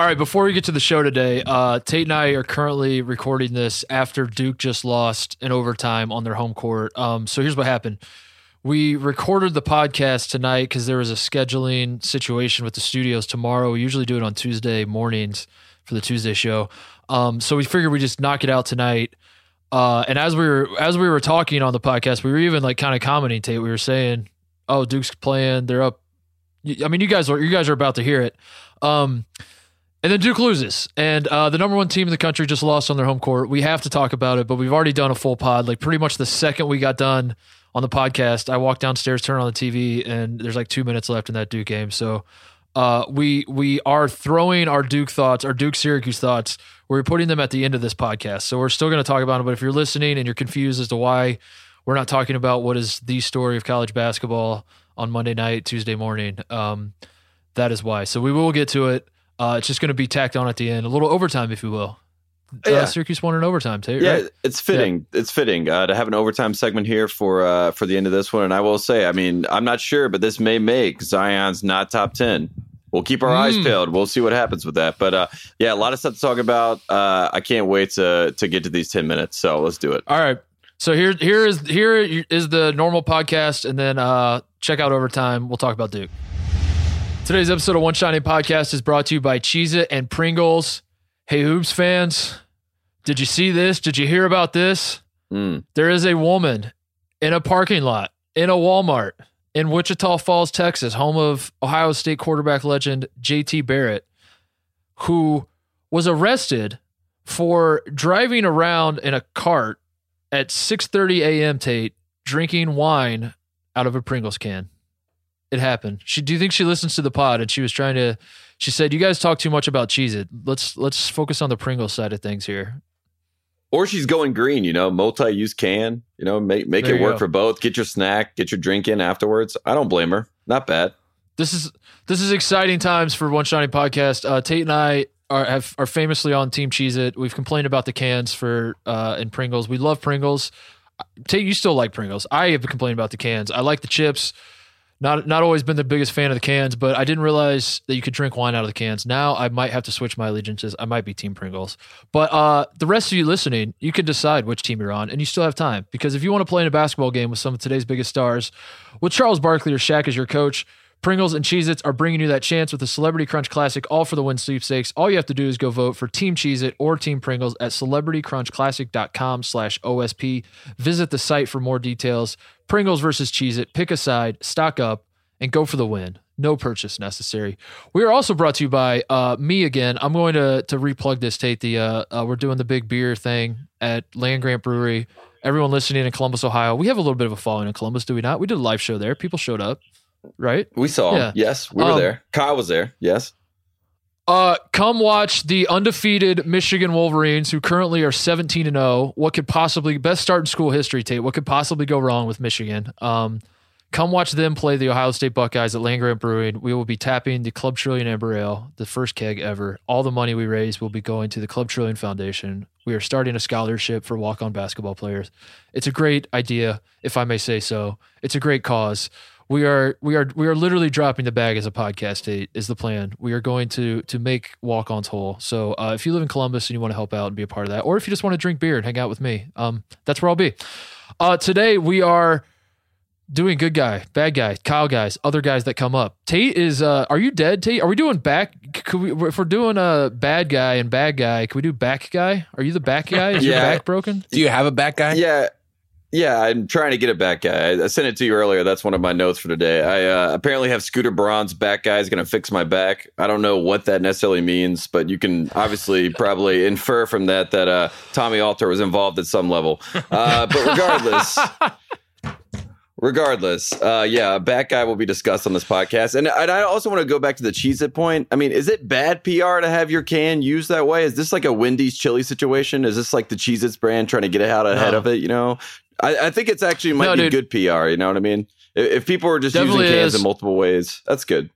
All right, before we get to the show today, uh, Tate and I are currently recording this after Duke just lost in overtime on their home court. Um, so here's what happened. We recorded the podcast tonight because there was a scheduling situation with the studios tomorrow. We usually do it on Tuesday mornings for the Tuesday show. Um, so we figured we just knock it out tonight. Uh, and as we were as we were talking on the podcast, we were even like kind of commenting. Tate, we were saying, "Oh, Duke's playing. They're up." I mean, you guys are you guys are about to hear it. Um, and then Duke loses, and uh, the number one team in the country just lost on their home court. We have to talk about it, but we've already done a full pod. Like pretty much the second we got done on the podcast, I walked downstairs, turned on the TV, and there's like two minutes left in that Duke game. So uh, we we are throwing our Duke thoughts, our Duke Syracuse thoughts. We're putting them at the end of this podcast, so we're still going to talk about them. But if you're listening and you're confused as to why we're not talking about what is the story of college basketball on Monday night, Tuesday morning, um, that is why. So we will get to it. Uh, it's just going to be tacked on at the end, a little overtime, if you will. Uh, Yeah. Syracuse won in overtime, Tate, Yeah, right? it's fitting. It's fitting uh, to have an overtime segment here for uh, for the end of this one. And I will say, I mean, I'm not sure, but this may make Zion's not top ten. We'll keep our eyes Mm. peeled. We'll see what happens with that. But uh, yeah, a lot of stuff to talk about. Uh, I can't wait to to get to these ten minutes. So let's do it. All right. So here here is here is the normal podcast, and then uh, check out overtime. We'll talk about Duke. Today's episode of One Shining Podcast is brought to you by Cheez It and Pringles. Hey Hoops fans, did you see this? Did you hear about this? Mm. There is a woman in a parking lot in a Walmart in Wichita Falls, Texas, home of Ohio State quarterback legend JT Barrett, who was arrested for driving around in a cart at 6:30 a.m. Tate drinking wine out of a Pringles can. It happened. She do you think she listens to the pod and she was trying to she said, "You guys talk too much about Cheez It. Let's let's focus on the Pringles side of things here." Or she's going green. You know, multi-use can. You know, make make There it work go. for both. Get your snack. Get your drink in afterwards. I don't blame her. Not bad. This is this is exciting times for One Shining Podcast. Uh, Tate and I are have, are famously on Team Cheez It. We've complained about the cans for uh, and Pringles. We love Pringles. Tate, you still like Pringles. I have complained about the cans. I like the chips. Not not always been the biggest fan of the cans, but I didn't realize that you could drink wine out of the cans. Now I might have to switch my allegiances. I might be Team Pringles. But uh, the rest of you listening, you can decide which team you're on, and you still have time because if you want to play in a basketball game with some of today's biggest stars, with Charles Barkley or Shaq as your coach, Pringles and Cheez Its are bringing you that chance with the Celebrity Crunch Classic, all for the win sweepstakes. All you have to do is go vote for Team Cheez It or Team Pringles at celebritycrunchclassic.com slash OSP. Visit the site for more details. Pringles versus Cheez It. Pick a side, stock up, and go for the win. No purchase necessary. We are also brought to you by uh, me again. I'm going to to replug this, Tate. The uh, uh, we're doing the big beer thing at Land Grant Brewery. Everyone listening in Columbus, Ohio, we have a little bit of a following in Columbus, do we not? We did a live show there. People showed up, right? We saw. Yeah. Yes, we were Um, there. Kyle was there. Yes. Uh, come watch the undefeated Michigan Wolverines, who currently are 17 and 0. What could possibly best start in school history, Tate? What could possibly go wrong with Michigan? Um, come watch them play the Ohio State Buckeyes at Land Grant Brewing. We will be tapping the Club Trillion Amber Ale, the first keg ever. All the money we raise will be going to the Club Trillion Foundation. We are starting a scholarship for walk-on basketball players. It's a great idea, if I may say so. It's a great cause we are we are we are literally dropping the bag as a podcast Tate, is the plan. We are going to to make walk-ons whole. So uh, if you live in columbus and you want to help out and be a part of that or if you just want to drink beer and hang out with me um that's where i'll be. Uh today we are doing good guy bad guy kyle guys other guys that come up. Tate is uh are you dead tate? Are we doing back could we if we're doing a bad guy and bad guy can we do back guy? Are you the back guy? Is your Yeah. back broken? Do you have a back guy? Yeah. Yeah, I'm trying to get it back, guy. I- sent it to you earlier. That's one of my notes for today. I uh, apparently have Scooter Braun's back guy is going to fix my back. I don't know what that necessarily means, but you can obviously probably infer from that that uh, Tommy Alter was involved at some level. Uh, but regardless, regardless, uh, yeah, a back guy will be discussed on this podcast. And, and I also want to go back to the Cheez It point. I mean, is it bad PR to have your can used that way? Is this like a Wendy's chili situation? Is this like the Cheez Its brand trying to get out ahead No. of it? You know, I, I think it's actually might No, be dude. good PR. You know what I mean? If, if people are just Definitely using cans is. in multiple ways, that's good.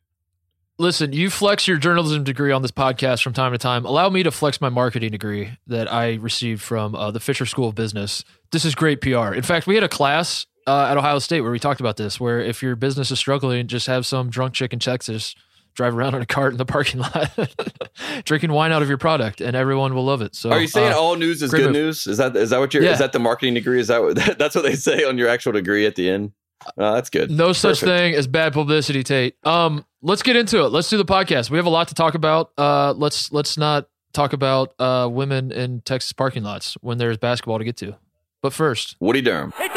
Listen, you flex your journalism degree on this podcast from time to time. Allow me to flex my marketing degree that I received from uh, the Fisher School of Business. This is great PR. In fact, we had a class uh, at Ohio State where we talked about this, where if your business is struggling, just have some drunk chick in Texas drive around in a cart in the parking lot, drinking wine out of your product, and everyone will love it. So, are you saying uh, all news is good move. news? Is that is that what you're? Yeah. Is that the marketing degree? Is that what, that's what they say on your actual degree at the end? Oh, that's good. No such thing as bad publicity, Tate. Um, let's get into it. Let's do the podcast. We have a lot to talk about. Uh, let's let's not talk about uh women in Texas parking lots when there's basketball to get to. But first, Woody Durham. He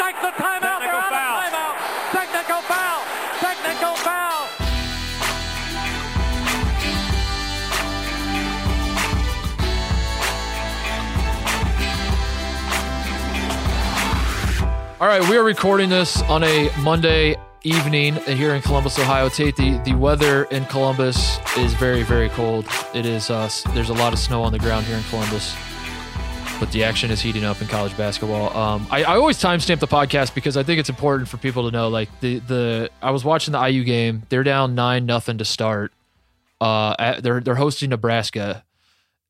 all right, we are recording this on a Monday evening here in Columbus, Ohio. Tate, the the weather in Columbus is very very cold. It is. Uh, there's a lot of snow on the ground here in Columbus. But the action is heating up in college basketball. Um, I, I always timestamp the podcast because I think it's important for people to know. Like the the I was watching the IU game. They're down nine nothing to start. Uh, at, they're they're hosting Nebraska.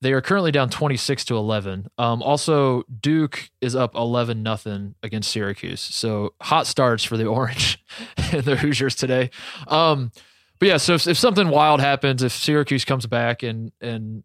They are currently down twenty six to eleven. Um, also Duke is up eleven nothing against Syracuse. So hot starts for the Orange and the Hoosiers today. Um, but yeah, so if, if something wild happens, if Syracuse comes back and and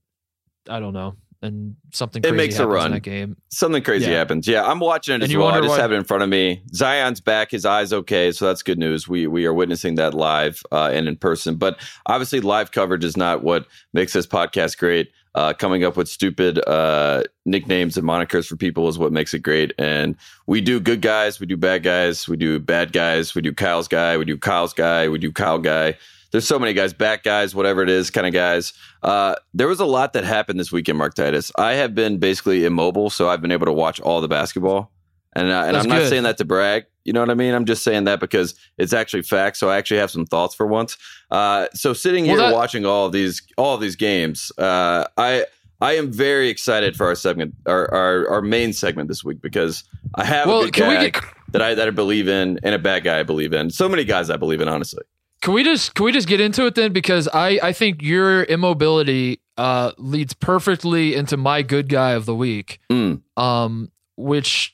I don't know, and something It crazy makes a happens run. in that game, Something crazy Yeah. happens. Yeah, I'm watching it And as well. I just why- have it in front of me. Zion's back. His eyes okay, so that's good news. We we are witnessing that live uh, and in person. But obviously, live coverage is not what makes this podcast great. Uh, coming up with stupid uh, nicknames and monikers for people is what makes it great. And we do good guys, we do bad guys, we do bad guys, we do Kyle's guy, we do Kyle's guy, we do Kyle guy. There's so many guys, back guys, whatever it is, kind of guys. Uh, there was a lot that happened this weekend, Mark Titus. I have been basically immobile, so I've been able to watch all the basketball. And, uh, and That's I'm not good. saying that to brag. You know what I mean? I'm just saying that because it's actually fact. So I actually have some thoughts for once. Uh, so sitting Well, here that- watching all of these all of these games, uh, I I am very excited for our segment, our our, our main segment this week because I have a well, good can we guy get that I that I believe in and a bad guy I believe in. So many guys I believe in, honestly. Can we just can we just get into it then? Because I I think your immobility uh, leads perfectly into my good guy of the week. Mm. Um, which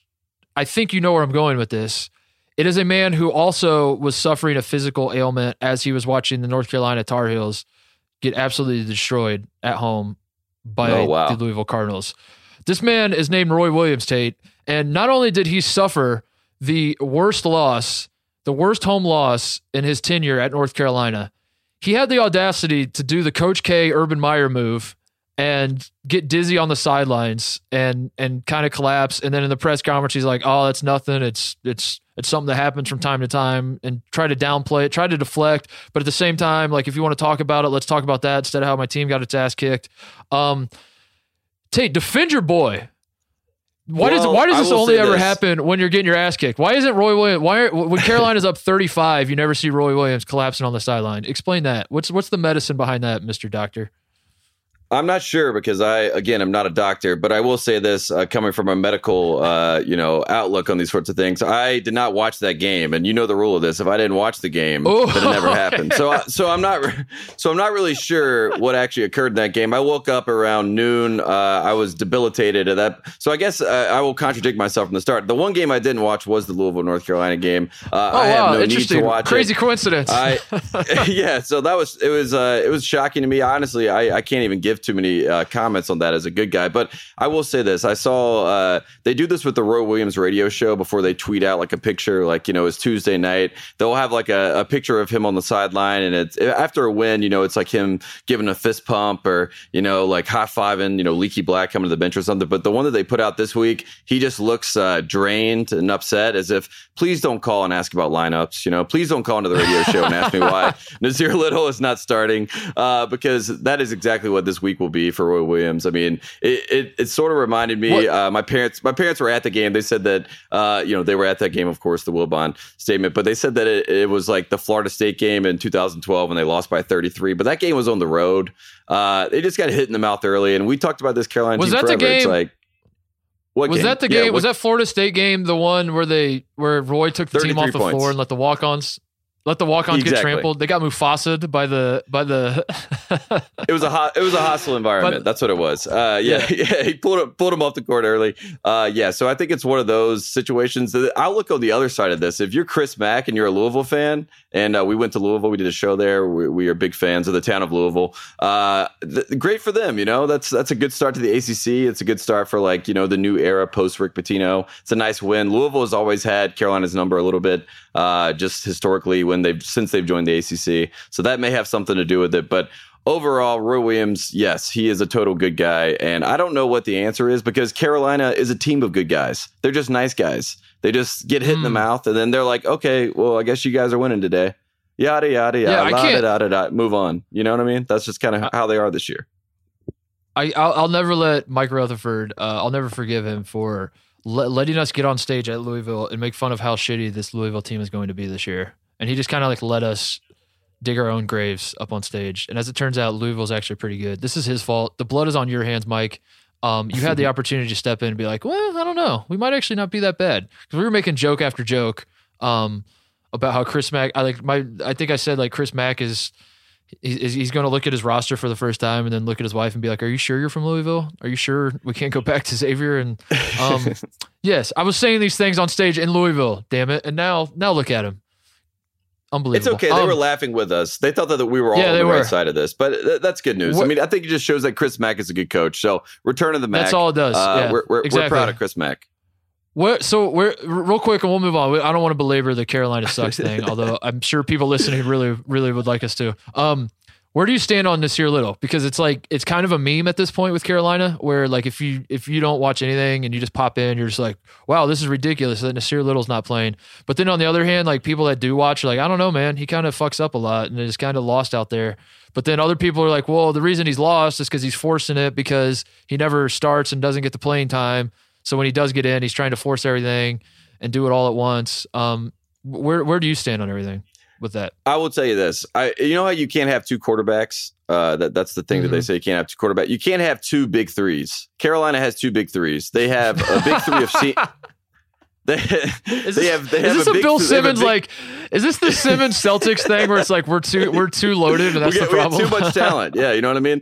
I think you know where I'm going with this. It is a man who also was suffering a physical ailment as he was watching the North Carolina Tar Heels get absolutely destroyed at home by Oh, wow. the Louisville Cardinals. This man is named Roy Williams Tate, and not only did he suffer the worst loss, the worst home loss in his tenure at North Carolina, he had the audacity to do the Coach K Urban Meyer move and get dizzy on the sidelines and and kind of collapse. And then in the press conference, he's like, "Oh, that's nothing. It's it's it's something that happens from time to time." And try to downplay it, try to deflect, but at the same time, like if you want to talk about it, let's talk about that instead of how my team got its ass kicked. Um, Tate, defend your boy. Why does why does this only ever this. happen when you're getting your ass kicked? Why isn't Roy Williams? Why are, when Carolina's up 35, you never see Roy Williams collapsing on the sideline? Explain that. What's what's the medicine behind that, Mister Doctor? I'm not sure because I, again, I'm not a doctor, but I will say this uh, coming from a medical, uh, you know, outlook on these sorts of things. I did not watch that game, and you know the rule of this: if I didn't watch the game, Oh. then it never happened. So, I- so I'm not, so I'm not really sure what actually occurred in that game. I woke up around noon. Uh, I was debilitated at that. So I guess uh, I will contradict myself from the start. The one game I didn't watch was the Louisville North Carolina game. Uh, Oh I have wow, no need to watch Crazy it. coincidence. I yeah, so that was it was uh it was shocking to me. Honestly, I, I can't even give too many uh, comments on that as a good guy. But I will say this: I saw uh they do this with the Roy Williams radio show before they tweet out like a picture, like you know, it's Tuesday night. They'll have like a, a picture of him on the sideline, and it's after a win. You know, it's like him giving a fist pump or you know, like high fiving. You know, Leaky Black coming to the bench or something. But the one that they put out this week, he just looks uh, drained and upset, as if please don't call and ask about lineups. You know, please don't call into the radio show and ask me why Nassir Little is not starting, uh, because that is exactly what this week will be for Roy Williams. I mean, it it, it sort of reminded me. Uh, my parents, my parents were at the game. They said that uh, you know they were at that game, of course, the Wilbon statement, but they said that it, it was like the Florida State game in 2012 when they lost by 33. But that game was on the road. Uh, they just got hit in the mouth early, and we talked about this Carolina Was team that the forever. It's game- like. What was game? that the Yeah, game? was what- that Florida State game the one where they where Roy took the team off the points. floor and let the walk-ons? Let the walk-ons get trampled. They got Mufasa by the by the. It was a hot, it was a hostile environment. But- That's what it was. Uh, yeah, yeah, he pulled him, pulled him off the court early. Uh, yeah, so I think it's one of those situations. That I'll look on the other side of this. If you're Chris Mack and you're a Louisville fan, and uh, we went to Louisville, we did a show there. We, we are big fans of the town of Louisville. Uh, th- great for them. You know, that's that's a good start to the ACC. It's a good start for like you know the new era post Rick Pitino. It's a nice win. Louisville has always had Carolina's number a little bit, uh, just historically when they've since they've joined the ACC. So that may have something to do with it, but overall, Roy Williams, yes, he is a total good guy. And I don't know what the answer is because Carolina is a team of good guys. They're just nice guys. They just get hit in the Mm. mouth and then they're like, okay, well, I guess you guys are winning today. Yada, yada, yada, Yeah, I la, can't- da, da, da, da, move on. You know what I mean? That's just kind of how they are this year. I I'll, I'll never let Mike Rutherford. Uh, I'll never forgive him for le- letting us get on stage at Louisville and make fun of how shitty this Louisville team is going to be this year. And he just kind of like let us dig our own graves up on stage. And as it turns out, Louisville's actually pretty good. This is his fault. The blood is on your hands, Mike. Um, you had the opportunity to step in and be like, well, I don't know. We might actually not be that bad because we were making joke after joke um, about how Chris Mack. I like my. I think I said like Chris Mack is he's, he's going to look at his roster for the first time and then look at his wife and be like, "Are you sure you're from Louisville? Are you sure we can't go back to Xavier?" And um, yes, I was saying these things on stage in Louisville. Damn it! And now, now look at him. It's okay. They Um, were laughing with us. They thought that we were all Yeah, on the were. right side of this, but th- that's good news. I mean, I think it just shows that Chris Mack is a good coach. So return of the Mack. That's all it does. Uh, yeah, we're, we're, exactly. we're proud of Chris Mack. So we're real quick, and we'll move on. I don't want to belabor the Carolina sucks thing, although I'm sure people listening really, really would like us to. Um, where do you stand on Nassir Little? Because it's like it's kind of a meme at this point with Carolina, where like if you if you don't watch anything and you just pop in, you're just like, wow, this is ridiculous that Nassir Little's not playing. But then on the other hand, like people that do watch are like, I don't know, man, he kind of fucks up a lot and is kind of lost out there. But then other people are like, well, the reason he's lost is because he's forcing it because he never starts and doesn't get the playing time. So when he does get in, he's trying to force everything and do it all at once. Um, where where do you stand on everything with that? I will tell you this. I you know how you can't have two quarterbacks? Uh, that that's the thing that Mm-hmm. they say you can't have two quarterbacks. You can't have two big threes. Carolina has two big threes. They have a big three of C. They, Is they this, have they is this a a, Bill they a Simmons big- like? Is this the Simmons Celtics thing where it's like we're too we're too loaded and that's we, the we problem? too much talent. Yeah, you know what I mean.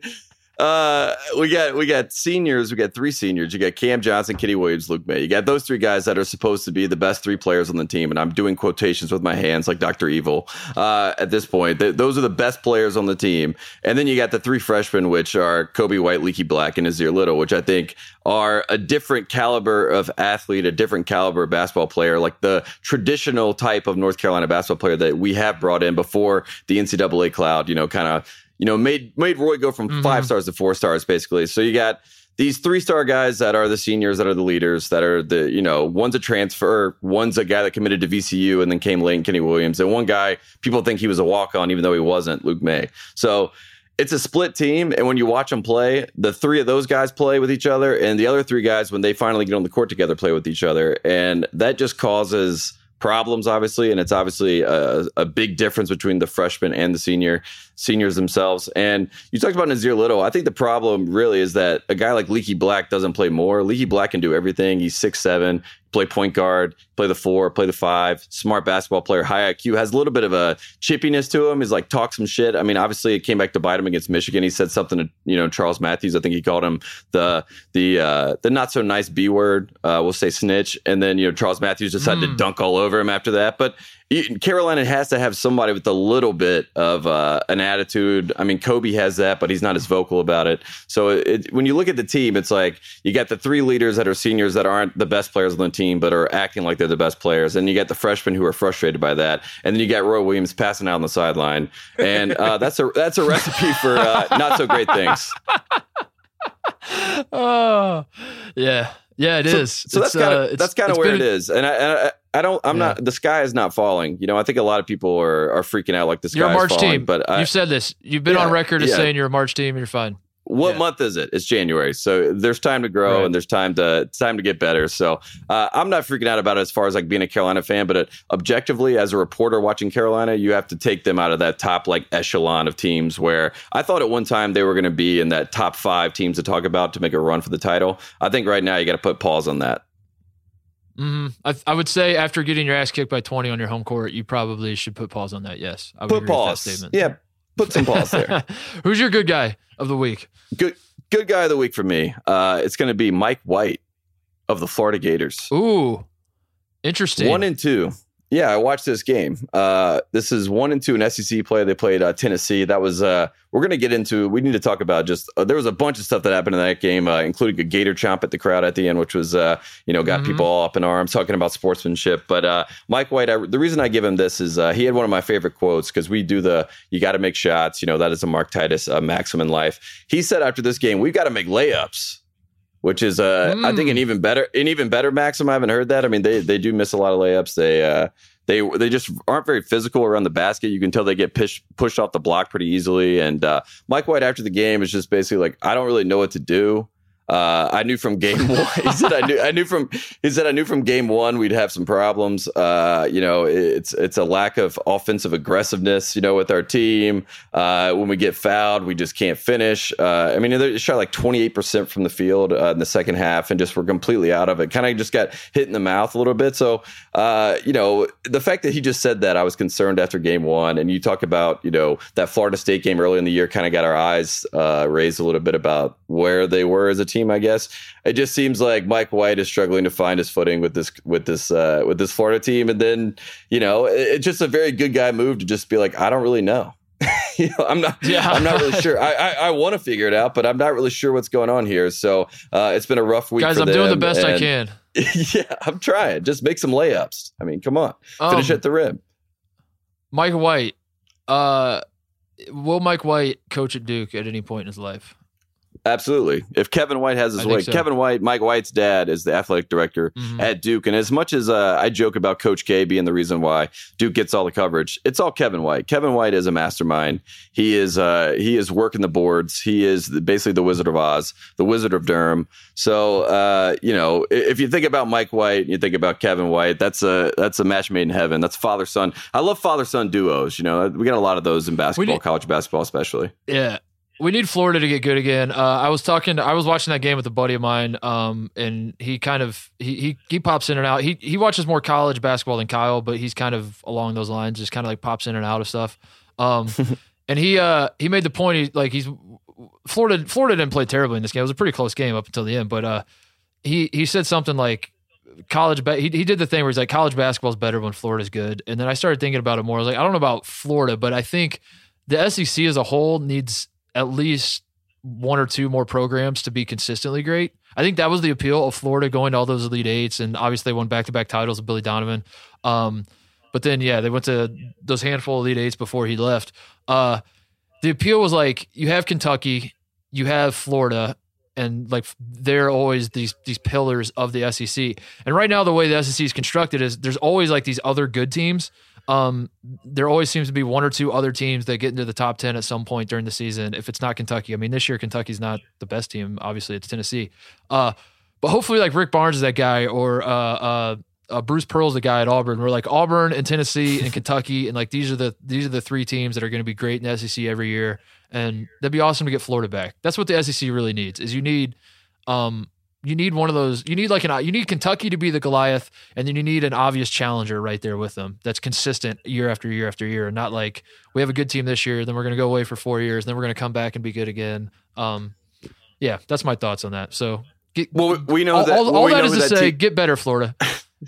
Uh, we got we got seniors. We got three seniors. You got Cam Johnson, Kenny Williams, Luke Maye. You got those three guys that are supposed to be the best three players on the team, and I'm doing quotations with my hands like Doctor Evil. Uh, at this point, Th- those are the best players on the team. And then you got the three freshmen, which are Coby White, Leaky Black, and Nassir Little, which I think are a different caliber of athlete, a different caliber basketball player, like the traditional type of North Carolina basketball player that we have brought in before the NCAA cloud. You know, kind of you know, made made Roy go from Mhm. five stars to four stars, basically. So you got these three star guys that are the seniors, that are the leaders, that are the you know, one's a transfer, one's a guy that committed to VCU and then came late, in Kenny Williams, and one guy people think he was a walk on, even though he wasn't, Luke Maye. So it's a split team, and when you watch them play, the three of those guys play with each other, and the other three guys, when they finally get on the court together, play with each other, and that just causes problems, obviously, and it's obviously a, a big difference between the freshman and the senior seniors themselves. And you talked about Nassir Little. I think the problem really is that a guy like Leaky Black doesn't play more. Leaky Black can do everything. He's six seven, play point guard, play the four, play the five. Smart basketball player, high IQ, has a little bit of a chippiness to him. He's like talk some shit. I mean, obviously it came back to bite him against Michigan. He said something to you know Charles Matthews. I think he called him the the uh, the not so nice B word. Uh, we'll say snitch. And then you know Charles Matthews decided to Hmm. dunk all over him after that. But Carolina has to have somebody with a little bit of uh, an attitude. I mean, Coby has that, but he's not as vocal about it. So it, when you look at the team, it's like you got the three leaders that are seniors that aren't the best players on the team, but are acting like they're the best players, and you got the freshmen who are frustrated by that, and then you got Roy Williams passing out on the sideline, and uh, that's a that's a recipe for uh, not so great things. oh, yeah, yeah, it so, is. So that's It's, kind of uh, that's kind of where been- it is, and I, I I don't I'm Yeah. not the sky is not falling. You know, I think a lot of people are are freaking out like the sky You're a March falling, team, but I, You've said this. You've been on record as yeah. saying you're a March team and you're fine. what Yeah. month is it? It's January, so there's time to grow Right. and there's time to it's time to get better. So uh, I'm not freaking out about it as far as like being a Carolina fan, but uh, objectively, as a reporter watching Carolina, you have to take them out of that top like echelon of teams where I thought at one time they were going to be in that top five teams to talk about to make a run for the title. I think right now you got to put pause on that. Hmm I, I would say after getting your ass kicked by 20 on your home court, you probably should put pause on that. Yes. I would Put agree with that pause. statement. Yeah, put some pause there. Who's your good guy of the week? good good guy of the week for me. Uh, it's going to be Mike White of the Florida Gators. Ooh, interesting. One and two. Yeah, I watched this game. Uh, this is one and two in SEC play. They played uh, Tennessee. That was. Uh, we're going to get into. We need to talk about just. Uh, there was a bunch of stuff that happened in that game, uh, including a gator chomp at the crowd at the end, which was, uh, you know, got Mhm. people all up in arms talking about sportsmanship. But uh, Mike White, I, the reason I give him this is uh, he had one of my favorite quotes because we do the you got to make shots. You know, that is a Mark Titus uh, maxim in life. He said after this game, we've got to make layups which is uh, I think an Mm. even better an even better maxim. I haven't heard that. I mean, they they do miss a lot of layups. They uh, they they just aren't very physical around the basket. You can tell they get pushed pushed off the block pretty easily. And uh, Mike White after the game is just basically like, I don't really know what to do. Uh, I knew from game one. he said I knew I knew from he said I knew from game one we'd have some problems. Uh, you know, it's it's a lack of offensive aggressiveness. You know, with our team. Uh, when we get fouled, we just can't finish. Uh, I mean, they shot like twenty eight percent from the field uh, in the second half, and just were completely out of it. Kind of just got hit in the mouth a little bit. So, uh, you know, the fact that he just said that, I was concerned after game one. And you talk about, you know, that Florida State game early in the year kind of got our eyes raised a little bit about where they were as a team. I guess it just seems like Mike White is struggling to find his footing with this with this uh, with this Florida team, and then you know, it, it's just a very good guy move to just be like, I don't really know. you know, I'm not. Yeah. I'm not really sure. I I, I want to figure it out, but I'm not really sure what's going on here. So uh, it's been a rough week. Guys, I'm doing the them, best I can. yeah, I'm trying. Just make some layups. I mean, come on, finish Um, at the rim. Mike White. Uh, will Mike White coach at Duke at any point in his life? Absolutely. If Kevin White has his way, so. Kevin White, Mike White's dad, is the athletic director Mhm. at Duke. And as much as uh, I joke about Coach K being the reason why Duke gets all the coverage, it's all Kevin White. Kevin White is a mastermind. He is uh, he is working the boards. He is the, basically the Wizard of Oz, the Wizard of Durham. So uh, you know, if you think about Mike White, you think about Kevin White. That's a that's a match made in heaven. That's father son. I love father son duos. You know, we got a lot of those in basketball, college basketball especially. Yeah. We need Florida to get good again. Uh, I was talking. I was watching that game with a buddy of mine, um, and he kind of he, he he pops in and out. He he watches more college basketball than Kyle, but he's kind of along those lines. Just kind of like pops in and out of stuff. Um, and he uh he made the point. He like he's Florida. Florida didn't play terribly in this game. It was a pretty close game up until the end. But uh, he he said something like college. Ba- he he did the thing where he's like college basketball is better when Florida's good. And then I started thinking about it more. I was like, I don't know about Florida, but I think the SEC as a whole needs at least one or two more programs to be consistently great. I think that was the appeal of Florida going to all those Elite Eights, and obviously they won back to back titles with Billy Donovan. Um, but then, yeah, they went to those handful of Elite Eights before he left. Uh, the appeal was like you have Kentucky, you have Florida, and like they're always these these pillars of the SEC. And right now, the way the SEC is constructed is there's always like these other good teams. Um, there always seems to be one or two other teams that get into the top ten at some point during the season. If it's not Kentucky, I mean, this year Kentucky's not the best team. Obviously, it's Tennessee. Uh, but hopefully, like Rick Barnes is that guy, or uh, uh, uh, Bruce Pearl's the guy at Auburn. We're like Auburn and Tennessee and Kentucky, and like these are the these are the three teams that are going to be great in the SEC every year, and that'd be awesome to get Florida back. That's what the SEC really needs. Is you need, um, you need one of those. You need like an you need Kentucky to be the Goliath, and then you need an obvious challenger right there with them that's consistent year after year after year, and not like we have a good team this year, then we're going to go away for four years, then we're going to come back and be good again. Um, yeah, that's my thoughts on that. So. Get, Well, we- know all, that. all, well, all we that to that say, te- get better, Florida.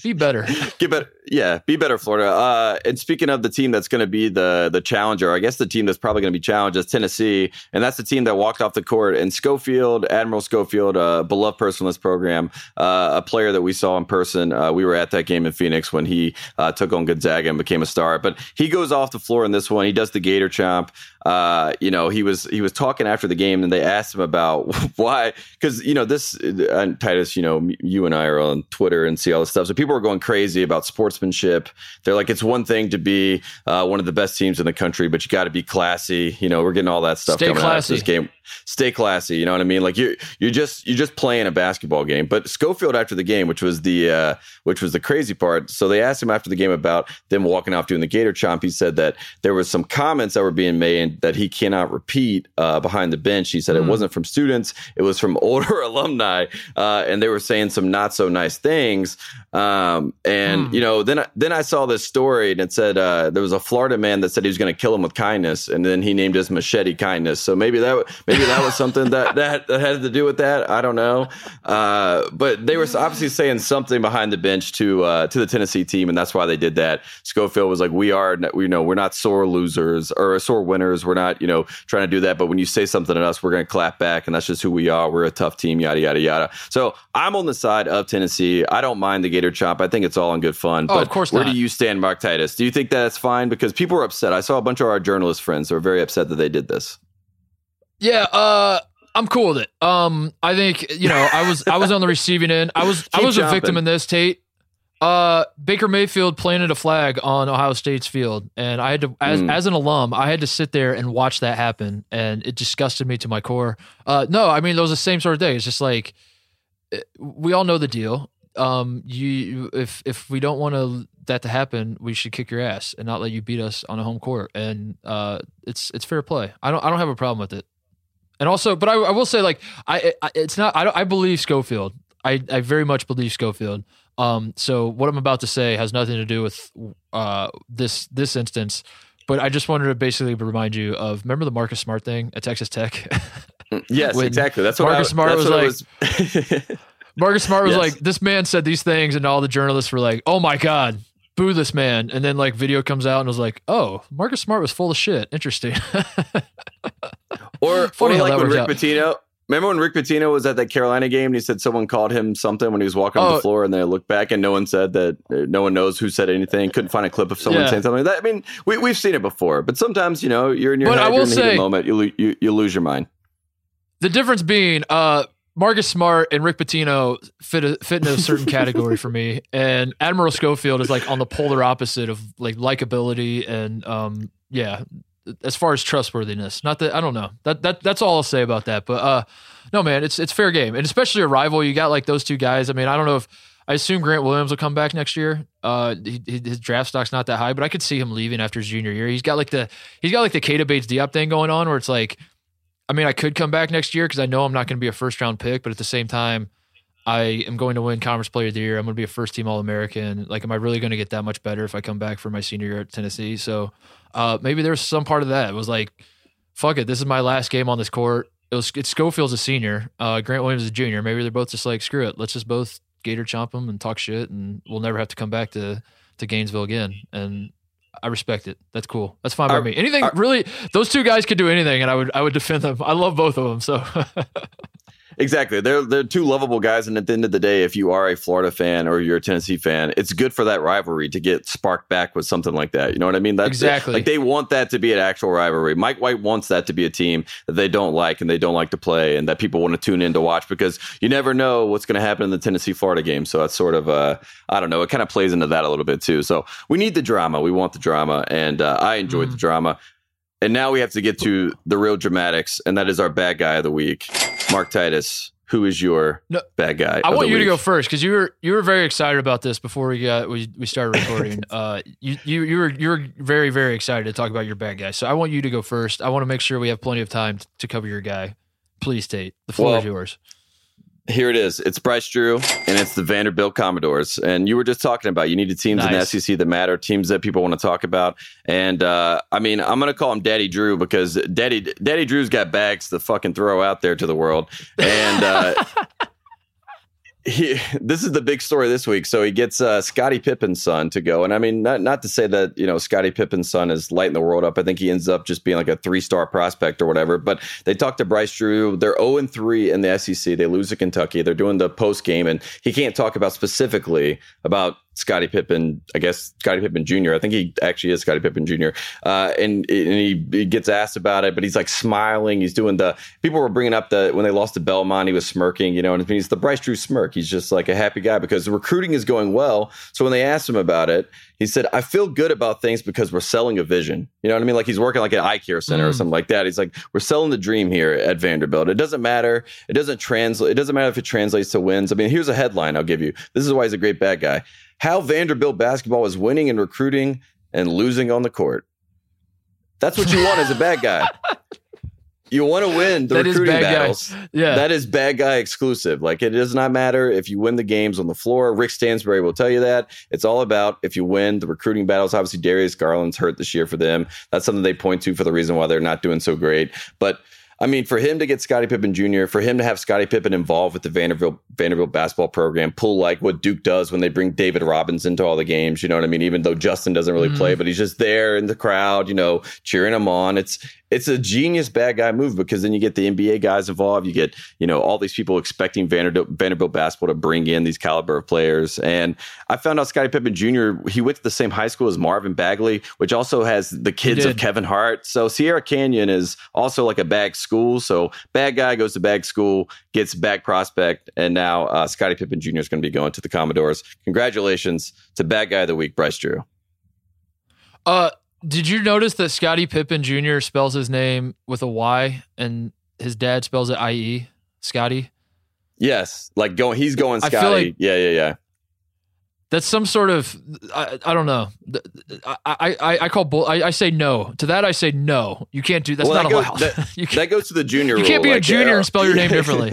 Be better. Get better, yeah. Be better, Florida. Uh, and speaking of the team that's going to be the the challenger, I guess the team that's probably going to be challenged is Tennessee, and that's the team that walked off the court. And Schofield, Admiral Schofield, a beloved person in this program, uh, a player that we saw in person. Uh, we were at that game in Phoenix when he uh, took on Gonzaga and became a star. But he goes off the floor in this one. He does the Gator chomp. Uh, you know, he was he was talking after the game, and they asked him about why, because you know this uh, Titus. You know, you and I are on Twitter and see all this stuff. So people are going crazy about sportsmanship. They're like, it's one thing to be uh, one of the best teams in the country, but you got to be classy. You know, we're getting all that stuff Stay coming out classy. of this game. Stay classy. You know what I mean? Like you, you're just you're just playing a basketball game. But Schofield after the game, which was the uh, which was the crazy part. So they asked him after the game about them walking off doing the Gator chomp. He said that there was some comments that were being made that he cannot repeat uh, behind the bench. He said mm. it wasn't from students; it was from older alumni, uh, and they were saying some not so nice things. Um, and mm. you know, then then I saw this story, and it said uh, there was a Florida man that said he was going to kill him with kindness, and then he named his machete kindness. So maybe that maybe that was something that, that, that had to do with that. I don't know, uh, but they were obviously saying something behind the bench to uh, to the Tennessee team, and that's why they did that. Schofield was like, "We are, we know, we're not sore losers or sore winners. We're not, you know, trying to do that. But when you say something to us, we're going to clap back, and that's just who we are. We're a tough team. Yada yada yada. So I'm on the side of Tennessee. I don't mind the Gator chop. I think it's all in good fun. Oh, but of course Where not. do you stand, Mark Titus? Do you think that's fine? Because people were upset. I saw a bunch of our journalist friends who were very upset that they did this. Yeah, uh, I'm cool with it. Um, I think you know, I was I was on the receiving end. I was I was jumping. a victim in this, Tate. Uh, Baker Mayfield planted a flag on Ohio State's field, and I had to, as Mm. as an alum, I had to sit there and watch that happen, and it disgusted me to my core. Uh, no, I mean it was the same sort of thing. It's just like eh, we all know the deal. Um, you if if we don't want to that to happen, we should kick your ass and not let you beat us on a home court, and uh, it's it's fair play. I don't I don't have a problem with it. And also, but I, I will say, like, I, I it's not. I don't. I believe Schofield. I, I very much believe Schofield. Um, so what I'm about to say has nothing to do with uh this this instance. But I just wanted to basically remind you of remember the Marcus Smart thing at Texas Tech. Yes, When exactly. That's what Marcus I, Smart was like- was- Marcus Smart was Yes. like, this man said these things, and all the journalists were like, oh my god. Boo this man, and then like video comes out and was like, "Oh, Marcus Smart was full of shit." Interesting. or, Funny or like when Rick. Pitino. Remember when Rick Pitino was at that Carolina game and he said someone called him something when he was walking on Oh. the floor and they looked back and no one said that no one knows who said anything. Couldn't find a clip of someone Yeah. saying something like that. I mean, we, we've seen it before, but sometimes, you know, you're in your But head, I you're in the say- moment, you, you, you lose your mind. The difference being, uh, Marcus Smart and Rick Pitino fit a, fit in a certain category for me, and Admiral Schofield is like on the polar opposite of like likability and um yeah, as far as trustworthiness. Not that I don't know that that that's all I'll say about that. But uh, no man, it's it's fair game, and especially a rival. You got like those two guys. I mean, I don't know if I assume Grant Williams will come back next year. Uh, he, his draft stock's not that high, but I could see him leaving after his junior year. He's got like the he's got like the Keita Bates Diop thing going on, where it's like, I mean, I could come back next year because I know I'm not going to be a first round pick, but at the same time, I am going to win Conference Player of the Year. I'm going to be a first team All American. Like, am I really going to get that much better if I come back for my senior year at Tennessee? So, uh, maybe there's some part of that. It was like, fuck it, this is my last game on this court. It was it's Schofield's a senior, uh, Grant Williams is a junior. Maybe they're both just like, screw it, let's just both gator chomp them and talk shit, and we'll never have to come back to to Gainesville again. And I respect it. That's cool. That's fine by me. Anything really, those two guys could do anything, and I would I would defend them. I love both of them. So Exactly. They're they're two lovable guys, and at the end of the day, if you are a Florida fan or you're a Tennessee fan, it's good for that rivalry to get sparked back with something like that. You know what I mean? That's Exactly. Like they want that to be an actual rivalry. Mike White wants that to be a team that they don't like and they don't like to play, and that people want to tune in to watch because you never know what's going to happen in the Tennessee Florida game. So that's sort of uh, I don't know. It kind of plays into that a little bit too. So we need the drama. We want the drama, and uh, I enjoyed Mm. the drama. And now we have to get to the real dramatics, and that is our bad guy of the week, Mark Titus. Who is your No, bad guy? I want you to go first because you were you were very excited about this before we got we, we started recording. uh, you you you were you were very very excited to talk about your bad guy. So I want you to go first. I want to make sure we have plenty of time t- to cover your guy. Please, Tate. The floor Well, is yours. Here it is. It's Bryce Drew, and it's the Vanderbilt Commodores. And you were just talking about you needed teams in the SEC that matter, teams that people want to talk about. And uh, I mean, I'm going to call him Daddy Drew because Daddy Daddy Drew's got bags to fucking throw out there to the world. And uh, he, this is the big story this week. So he gets uh, Scottie Pippen's son to go, and I mean, not not to say that you know Scottie Pippen's son is lighting the world up. I think he ends up just being like a three star prospect or whatever. But they talked to Bryce Drew. They're zero and three in the SEC. They lose to Kentucky. They're doing the post game, and he can't talk about specifically about Scottie Pippen. I guess Scottie Pippen Jr. I think he actually is Scottie Pippen Jr. Uh, and and he, he gets asked about it, but he's like smiling. He's doing the people were bringing up the when they lost to Belmont, he was smirking. You know, and he's the Bryce Drew smirk. He's just like a happy guy because the recruiting is going well. So when they asked him about it, he said, "I feel good about things because we're selling a vision." You know what I mean? Like he's working like an eye care center or Mm. something like that. He's like, "We're selling the dream here at Vanderbilt. It doesn't matter. It doesn't translate. It doesn't matter if it translates to wins. I mean, here's a headline I'll give you. This is why he's a great bad guy. How Vanderbilt basketball is winning and recruiting and losing on the court." That's what you want as a bad guy. You want to win the That is recruiting bad guy. battles. Yeah. That is bad guy exclusive. Like it does not matter if you win the games on the floor. Rick Stansbury will tell you that. It's all about if you win the recruiting battles. Obviously, Darius Garland's hurt this year for them. That's something they point to for the reason why they're not doing so great. But I mean, for him to get Scottie Pippen Jr., for him to have Scottie Pippen involved with the Vanderbilt Vanderbilt basketball program, pull like what Duke does when they bring David Robinson to all the games. You know what I mean? Even though Justin doesn't really Mhm. play, but he's just there in the crowd, you know, cheering him on. It's it's a genius bad guy move because then you get the NBA guys involved. You get you know all these people expecting Vanderbilt, Vanderbilt basketball to bring in these caliber of players. And I found out Scottie Pippen Jr. He went to the same high school as Marvin Bagley, which also has the kids of. Kevin Hart. So Sierra Canyon is also like a bag school. So bad guy goes to bag school, gets bag prospect, and now uh, Scottie Pippen Jr. is going to be going to the Commodores. Congratulations to bad guy of the week, Bryce Drew. Uh, did you notice that Scottie Pippen Jr. spells his name with a Y and his dad spells it I E? Scotty. Yes, like going, he's going Scotty. like- yeah, yeah, yeah. That's some sort of I, I don't know. I I, I, call bull. I, I say no to that. I say no. You can't do. That's Well, not that goes- allowed. that- you can't, That goes to the junior. You can't rule, be a junior uh, and spell your name differently.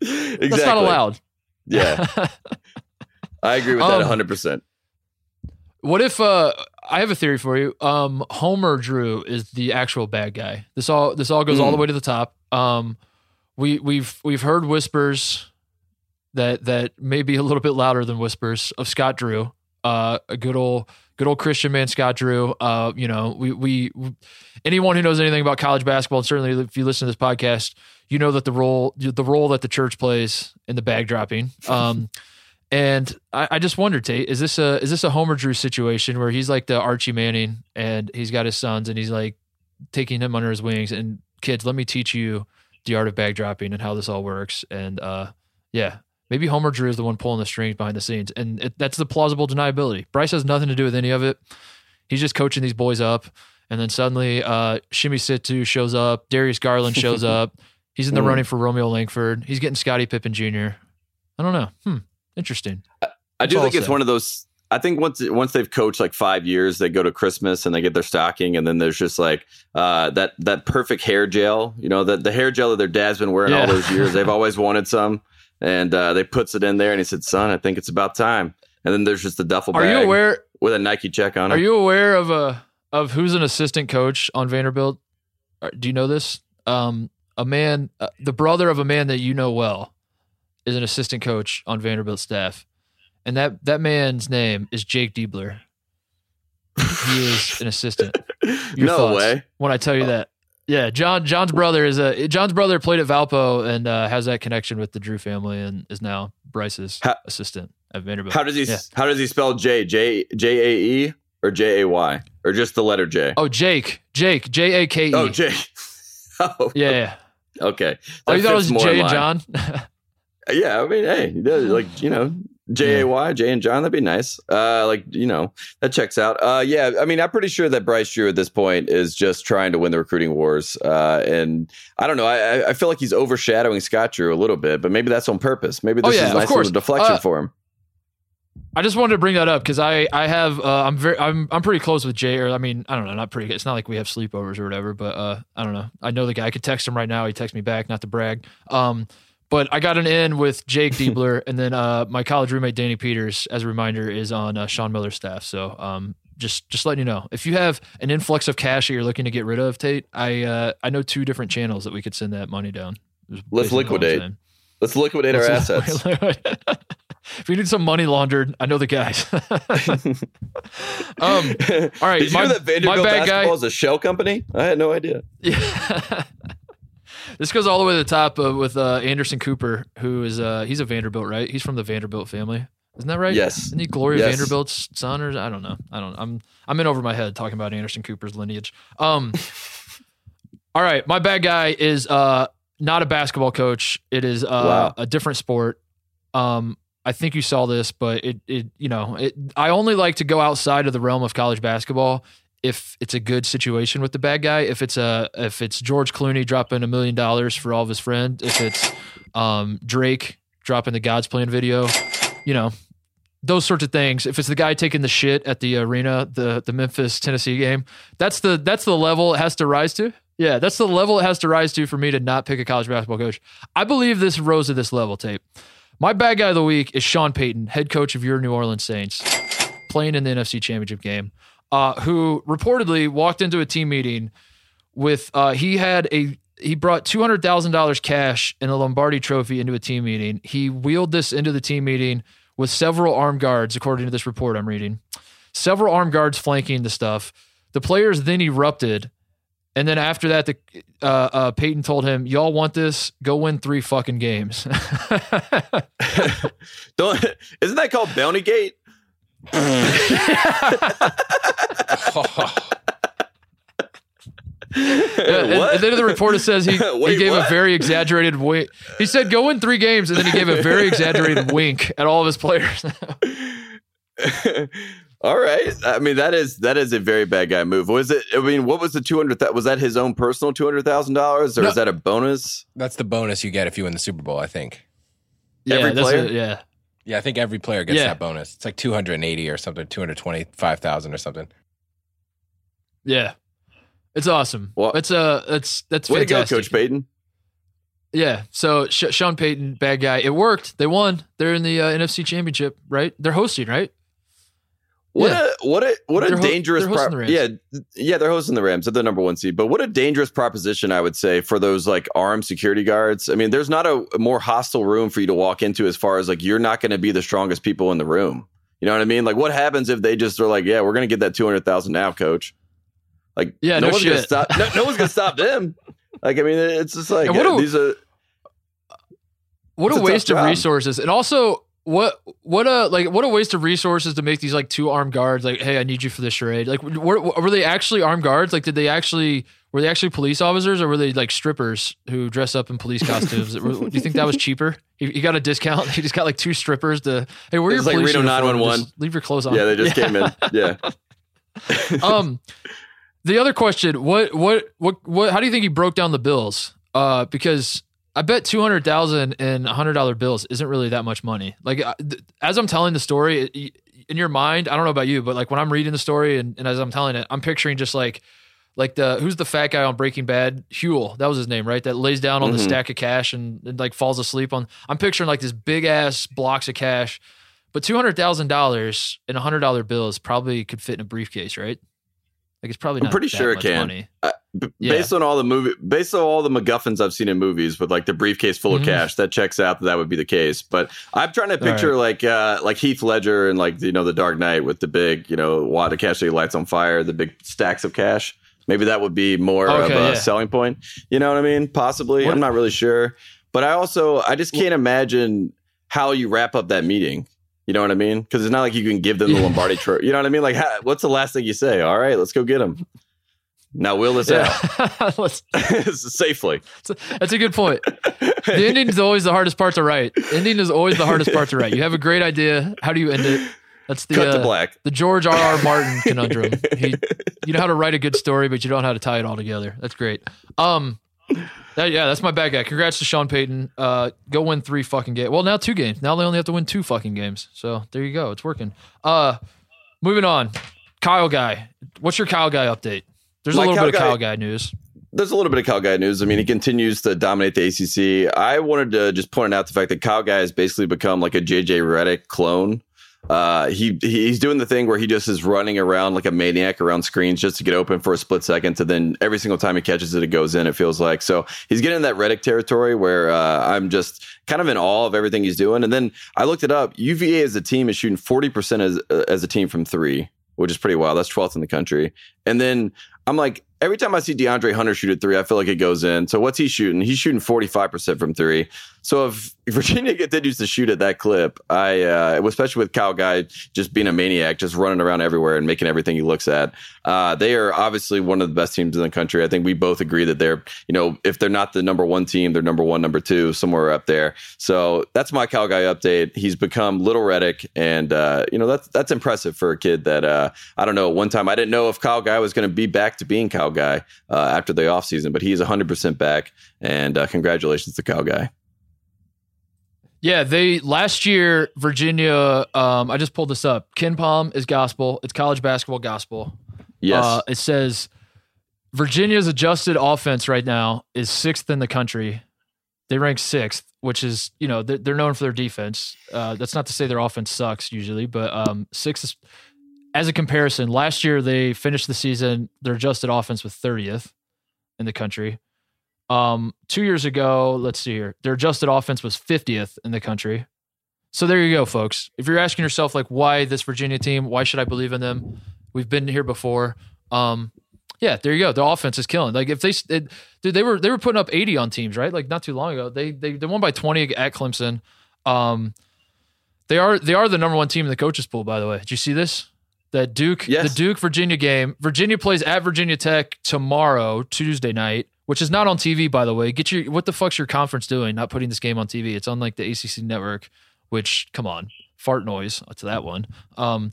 exactly. That's not allowed. Yeah, I agree with that Um, 100. What if uh I have a theory for you. Um Homer Drew is the actual bad guy. This all this all goes all the Mm. way to the top. Um we we've we've heard whispers that that may be a little bit louder than whispers of Scott Drew. Uh a good old good old Christian man Scott Drew. Uh you know, we we anyone who knows anything about college basketball and certainly if you listen to this podcast, you know that the role the role that the church plays in the bag dropping. Um and I, I just wondered, Tate, is this a is this a Homer Drew situation where he's like the Archie Manning and he's got his sons and he's like taking him under his wings and kids, let me teach you the art of bag dropping and how this all works. And uh, yeah, maybe Homer Drew is the one pulling the strings behind the scenes, and it, that's the plausible deniability. Bryce has nothing to do with any of it. He's just coaching these boys up, and then suddenly uh, Simi Shittu shows up, Darius Garland shows up. He's in the Mm. running for Romeo Langford. He's getting Scottie Pippen Jr. I don't know. Hmm. Interesting. I do think it's one of those. I think once once they've coached like five years, they go to Christmas and they get their stocking, and then there's just like uh, that that perfect hair gel. You know, the the hair gel that their dad's been wearing all those years. They've always wanted some, and uh, they puts it in there, and he said, "Son, I think it's about time." And then there's just the duffel bag. Are you aware? with a Nike check on it. Are you aware of a of who's an assistant coach on Vanderbilt? Do you know this? Um, a man, uh, the brother of a man that you know well, is an assistant coach on Vanderbilt staff, and that that man's name is Jake Diebler. He is an assistant. Your no thoughts way. When I tell you that, yeah, John John's brother is a John's brother played at Valpo and uh, has that connection with the Drew family and is now Bryce's How- assistant at Vanderbilt. How does he Yeah. how does he spell J J J A E or J A Y or just the letter J? Oh, Jake, Jake, J A K E. Oh, J. Oh, Yeah, yeah. okay. Oh, you thought it was Jay and. John? Yeah, I mean, hey, like you know, J A Y, Jay and John, that'd be nice. Uh, like you know, that checks out. Uh, yeah, I mean, I'm pretty sure that Bryce Drew at this point is just trying to win the recruiting wars. Uh, and I don't know, I, I- feel like he's overshadowing Scott Drew a little bit, but maybe that's on purpose. Maybe Oh, this yeah, is a nice little deflection Uh, for him. I just wanted to bring that up because I I have uh, I'm very I'm I'm pretty close with Jay. Or I mean I don't know, not pretty. It's not like we have sleepovers or whatever. But uh, I don't know. I know the guy. I could text him right now. He texts me back. Not to brag. Um, but I got an in with Jake Diebler, and then uh, my college roommate Danny Peters, as a reminder, is on uh, Sean Miller's staff. So um, just just letting you know if you have an influx of cash that you're looking to get rid of, Tate, I uh, I know two different channels that we could send that money down. Let's basically all I'm liquidate. Let's liquidate our assets. if you need some money laundered, I know the guys. um, all right, Did you my- know that Vanderbilt my bad guy- basketball is a shell company? I had no idea. yeah. This goes all the way to the top uh, with uh, Anderson Cooper, who is uh, he's a Vanderbilt, right? He's from the Vanderbilt family, isn't that right? Yes. Isn't he Gloria Yes. Vanderbilt's son, or I don't know. I don't. I'm I'm in over my head talking about Anderson Cooper's lineage. Um. all right, my bad guy is uh not a basketball coach. It is uh, Wow. a different sport. Um, I think you saw this, but it it you know it. I only like to go outside of the realm of college basketball if it's a good situation with the bad guy. If it's a if it's George Clooney dropping a million dollars for all of his friends. If it's um, Drake dropping the God's Plan video, you know. those sorts of things. If it's the guy taking the shit at the arena, the the Memphis Tennessee game, that's the that's the level it has to rise to. Yeah, that's the level it has to rise to for me to not pick a college basketball coach. I believe this rose to this level. Tate. My bad guy of the week is Sean Payton, head coach of your New Orleans Saints, playing in the NFC Championship game. Uh, who reportedly walked into a team meeting with uh, he had a he brought two hundred thousand dollars cash and a Lombardi Trophy into a team meeting. He wheeled this into the team meeting with several armed guards, according to this report I'm reading. Several armed guards flanking the stuff. The players then erupted, and then after that, the uh, uh, Payton told him, "Y'all want this? Go win three fucking games." Don't isn't that called Bounty Gate? Yeah, and, and then the reporter says he, he gave what? a very exaggerated wink. He said, "Go win three games," and then he gave a very exaggerated wink at all of his players. All right. I mean, that is that is a very bad guy move. Was it? I mean, what was the two hundred? Was that his own personal two hundred thousand dollars, or No. is that a bonus? That's the bonus you get if you win the Super Bowl, I think. yeah, Every player? it, yeah. Yeah, I think every player gets Yeah. that bonus. It's like 280 or something, 225,000 or something. Yeah, it's awesome. Well, it's uh, it's that's Way fantastic. to go, Coach Payton. Yeah. So Sh- Sean Payton, bad guy. It worked. They won. They're in the uh, NFC Championship, right? They're hosting, right? What Yeah. a what a what a They're ho- dangerous they're pro- yeah yeah they're hosting the Rams. They're the number one seed. But what a dangerous proposition I would say for those like armed security guards. I mean there's not a, a more hostile room for you to walk into as far as like you're not going to be the strongest people in the room. You know what I mean? Like what happens if they just are like yeah we're going to get that two hundred thousand now coach. Like Yeah, no one's gonna stop no, no one's gonna stop them. Like I mean it's just like uh, a- these are What a a waste of resources, and also what what a like what a waste of resources to make these like two armed guards. Like, hey, I need you for this charade. Like, were, were they actually armed guards? Like, did they actually were they actually police officers, or were they like strippers who dress up in police costumes? Do you think that was cheaper? He, he got a discount. He just got like two strippers to. Hey, we're your like police Reno uniform. 911. Just Leave your clothes on. yeah they just came in yeah um, the other question: what, what, what, what? How do you think he broke down the bills? Uh, because I bet two hundred thousand in hundred dollar bills isn't really that much money. Like uh, as I'm telling the story in your mind, I don't know about you, but like when I'm reading the story and, and as I'm telling it, I'm picturing just like. Like the who's the fat guy on Breaking Bad? Huell, that was his name, right? That lays down on the Mhm. stack of cash and, and like falls asleep on. I'm picturing like this big ass blocks of cash, but two hundred thousand dollars in hundred dollar bills probably could fit in a briefcase, right? Like it's probably I'm pretty sure it can. Money. B- Yeah. based on all the movie based on all the MacGuffins I've seen in movies with like the briefcase full of Mhm. cash, that checks out that that would be the case. But I'm trying to picture like uh like Heath Ledger and like you know the Dark Knight with the big you know wad of cash that he lights on fire, the big stacks of cash. Maybe that would be more Okay, of a yeah. selling point. You know what I mean? Possibly. What- I'm not really sure. But I also I just can't imagine how you wrap up that meeting. You know what I mean? Because it's not like you can give them the Lombardi trophy. You know what I mean? Like, how, what's the last thing you say? All right, let's go get him. Now wheel this Yeah, out safely. that's a good point. The ending is always the hardest part to write. Ending is always the hardest part to write. You have a great idea. How do you end it? That's the Cut uh, to black. the George R. R. Martin conundrum. He, you know how to write a good story, but you don't know how to tie it all together. That's great. Um, that, yeah, that's my bad guy. Congrats to Sean Payton. Uh, go win three fucking games. Well, now two games. Now they only have to win two fucking games. So there you go. It's working. Uh, moving on. Kyle guy, what's your Kyle guy update? There's My a little bit of guy- guy news. There's a little bit of Kyle Guy news. I mean, he continues to dominate the ACC. I wanted to just point out the fact that Kyle Guy has basically become like a JJ Redick clone. Uh, he he's doing the thing where he just is running around like a maniac around screens just to get open for a split second, and then every single time he catches it, it goes in. It feels like so he's getting in that Redick territory where uh, I'm just kind of in awe of everything he's doing. And then I looked it up. UVA as a team is shooting 40 percent as as a team from three, which is pretty wild. That's 12th in the country. And then I'm like, every time I see DeAndre Hunter shoot at three, I feel like it goes in. So what's he shooting? He's shooting 45% from three. So if, Virginia continues to shoot at that clip, I, uh, especially with Kyle Guy just being a maniac, just running around everywhere and making everything he looks at, uh, they are obviously one of the best teams in the country. I think we both agree that they're, you know, if they're not the number one team, they're number one, number two, somewhere up there. So that's my Kyle Guy update. He's become Little Redick, and uh, you know that's that's impressive for a kid that uh, I don't know. One time I didn't know if Kyle Guy was going to be back to being Kyle Guy uh, after the offseason, but he's 100% back, and uh, congratulations to Kyle Guy. Yeah, they last year Virginia. Um, I just pulled this up. KenPom is gospel. It's college basketball gospel. Yes. Uh, it says Virginia's adjusted offense right now is sixth in the country. They rank sixth, which is you know they're, they're known for their defense. Uh, that's not to say their offense sucks usually, but um, sixth is, as a comparison. Last year they finished the season their adjusted offense with thirtieth in the country. Um, two years ago, let's see here, their adjusted offense was fiftieth in the country. So there you go, folks. If you're asking yourself like why this Virginia team, why should I believe in them? We've been here before. Um, yeah, there you go. Their offense is killing. Like if they, it, dude, they were they were putting up eighty on teams, right? Like not too long ago. They they they won by twenty at Clemson. Um, they are they are the number one team in the coaches pool. By the way, did you see this? That Duke, Yes. the Duke Virginia game. Virginia plays at Virginia Tech tomorrow, Tuesday night, which is not on TV. By the way, get your what the fuck's your conference doing? Not putting this game on TV. It's on like the ACC network. Which come on, fart noise to that one. Um,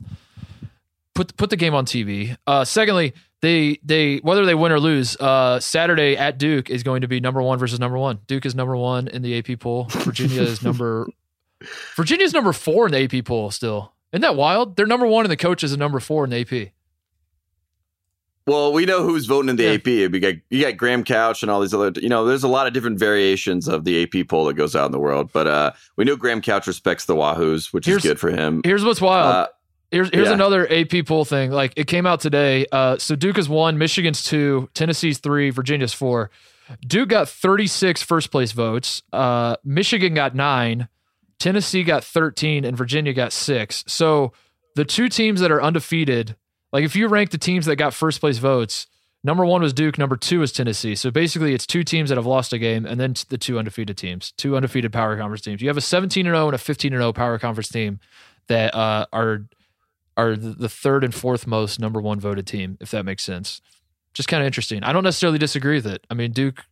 put put the game on TV. Uh, secondly, they they whether they win or lose, uh, Saturday at Duke is going to be number one versus number one. Duke is number one in the AP poll. Virginia is number Virginia's number four in the AP poll still. Isn't that wild? They're number one in the coaches and number four in the AP. Well, we know who's voting in the Yeah. AP. You got you got Graham Couch and all these other. You know, there's a lot of different variations of the AP poll that goes out in the world. But uh, we know Graham Couch respects the Wahoos, which Here's- is good for him. Here's what's wild. Uh, Here's here's Yeah. another AP poll thing. Like it came out today. Uh, so Duke is one, Michigan's two, Tennessee's three, Virginia's four. Duke got 36 first place votes. Uh, Michigan got nine, Tennessee got 13, and Virginia got six. So the two teams that are undefeated, like if you rank the teams that got first place votes, number one was Duke, number two is Tennessee. So basically, it's two teams that have lost a game, and then the two undefeated teams, two undefeated power conference teams. You have a 17 and 0 and a 15 and 0 power conference team that uh, are are the third and fourth most number one voted team, if that makes sense. Just kind of interesting. I don't necessarily disagree with it. I mean, Duke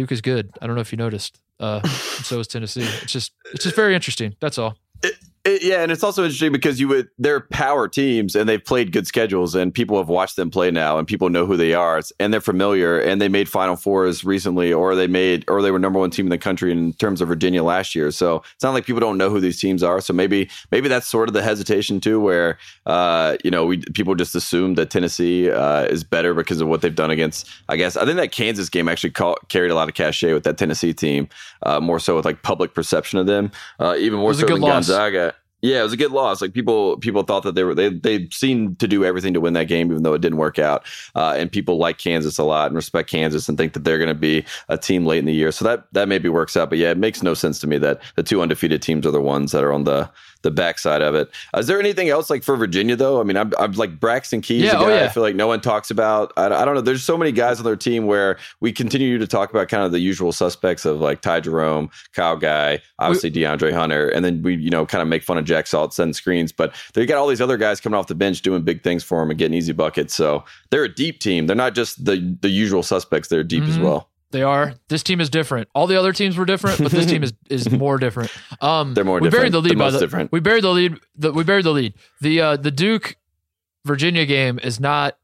Duke is good. I don't know if you noticed. Uh, and so is Tennessee. It's just it's just very interesting. That's all. It- yeah, and it's also interesting because you would they're power teams and they've played good schedules and people have watched them play now and people know who they are and they're familiar and they made Final Fours recently or they made or they were number one team in the country in terms of Virginia last year. So it's not like people don't know who these teams are. So maybe maybe that's sort of the hesitation too, where uh, you know we people just assume that Tennessee uh, is better because of what they've done against. I guess I think that Kansas game actually carried a lot of cachet with that Tennessee team, uh, more so with like public perception of them, uh, even more so than loss. Gonzaga. Yeah, it was a good loss. Like people, people thought that they were they they seemed to do everything to win that game, even though it didn't work out. Uh, and people like Kansas a lot and respect Kansas and think that they're going to be a team late in the year. So that that maybe works out. But yeah, it makes no sense to me that the two undefeated teams are the ones that are on the the backside of it. Uh, there anything else like for Virginia though? I mean, I'm, I'm like Braxton Keys, Yeah, a oh, guy yeah. I feel like no one talks about. I, I don't know. There's so many guys on their team where we continue to talk about kind of the usual suspects of like Ty Jerome, Kyle Guy, obviously DeAndre Hunter, and then we you know kind of make fun of Jack Salt, send screens, but they got all these other guys coming off the bench doing big things for them and getting easy buckets. So they're a deep team. They're not just the the usual suspects. They're deep as Mhm. well. They are. This team is different. All the other teams were different, but this team is is more different. Um, They're more we buried the lead The by the different. we buried the lead. The, we buried the lead. The uh, the Duke Virginia game is not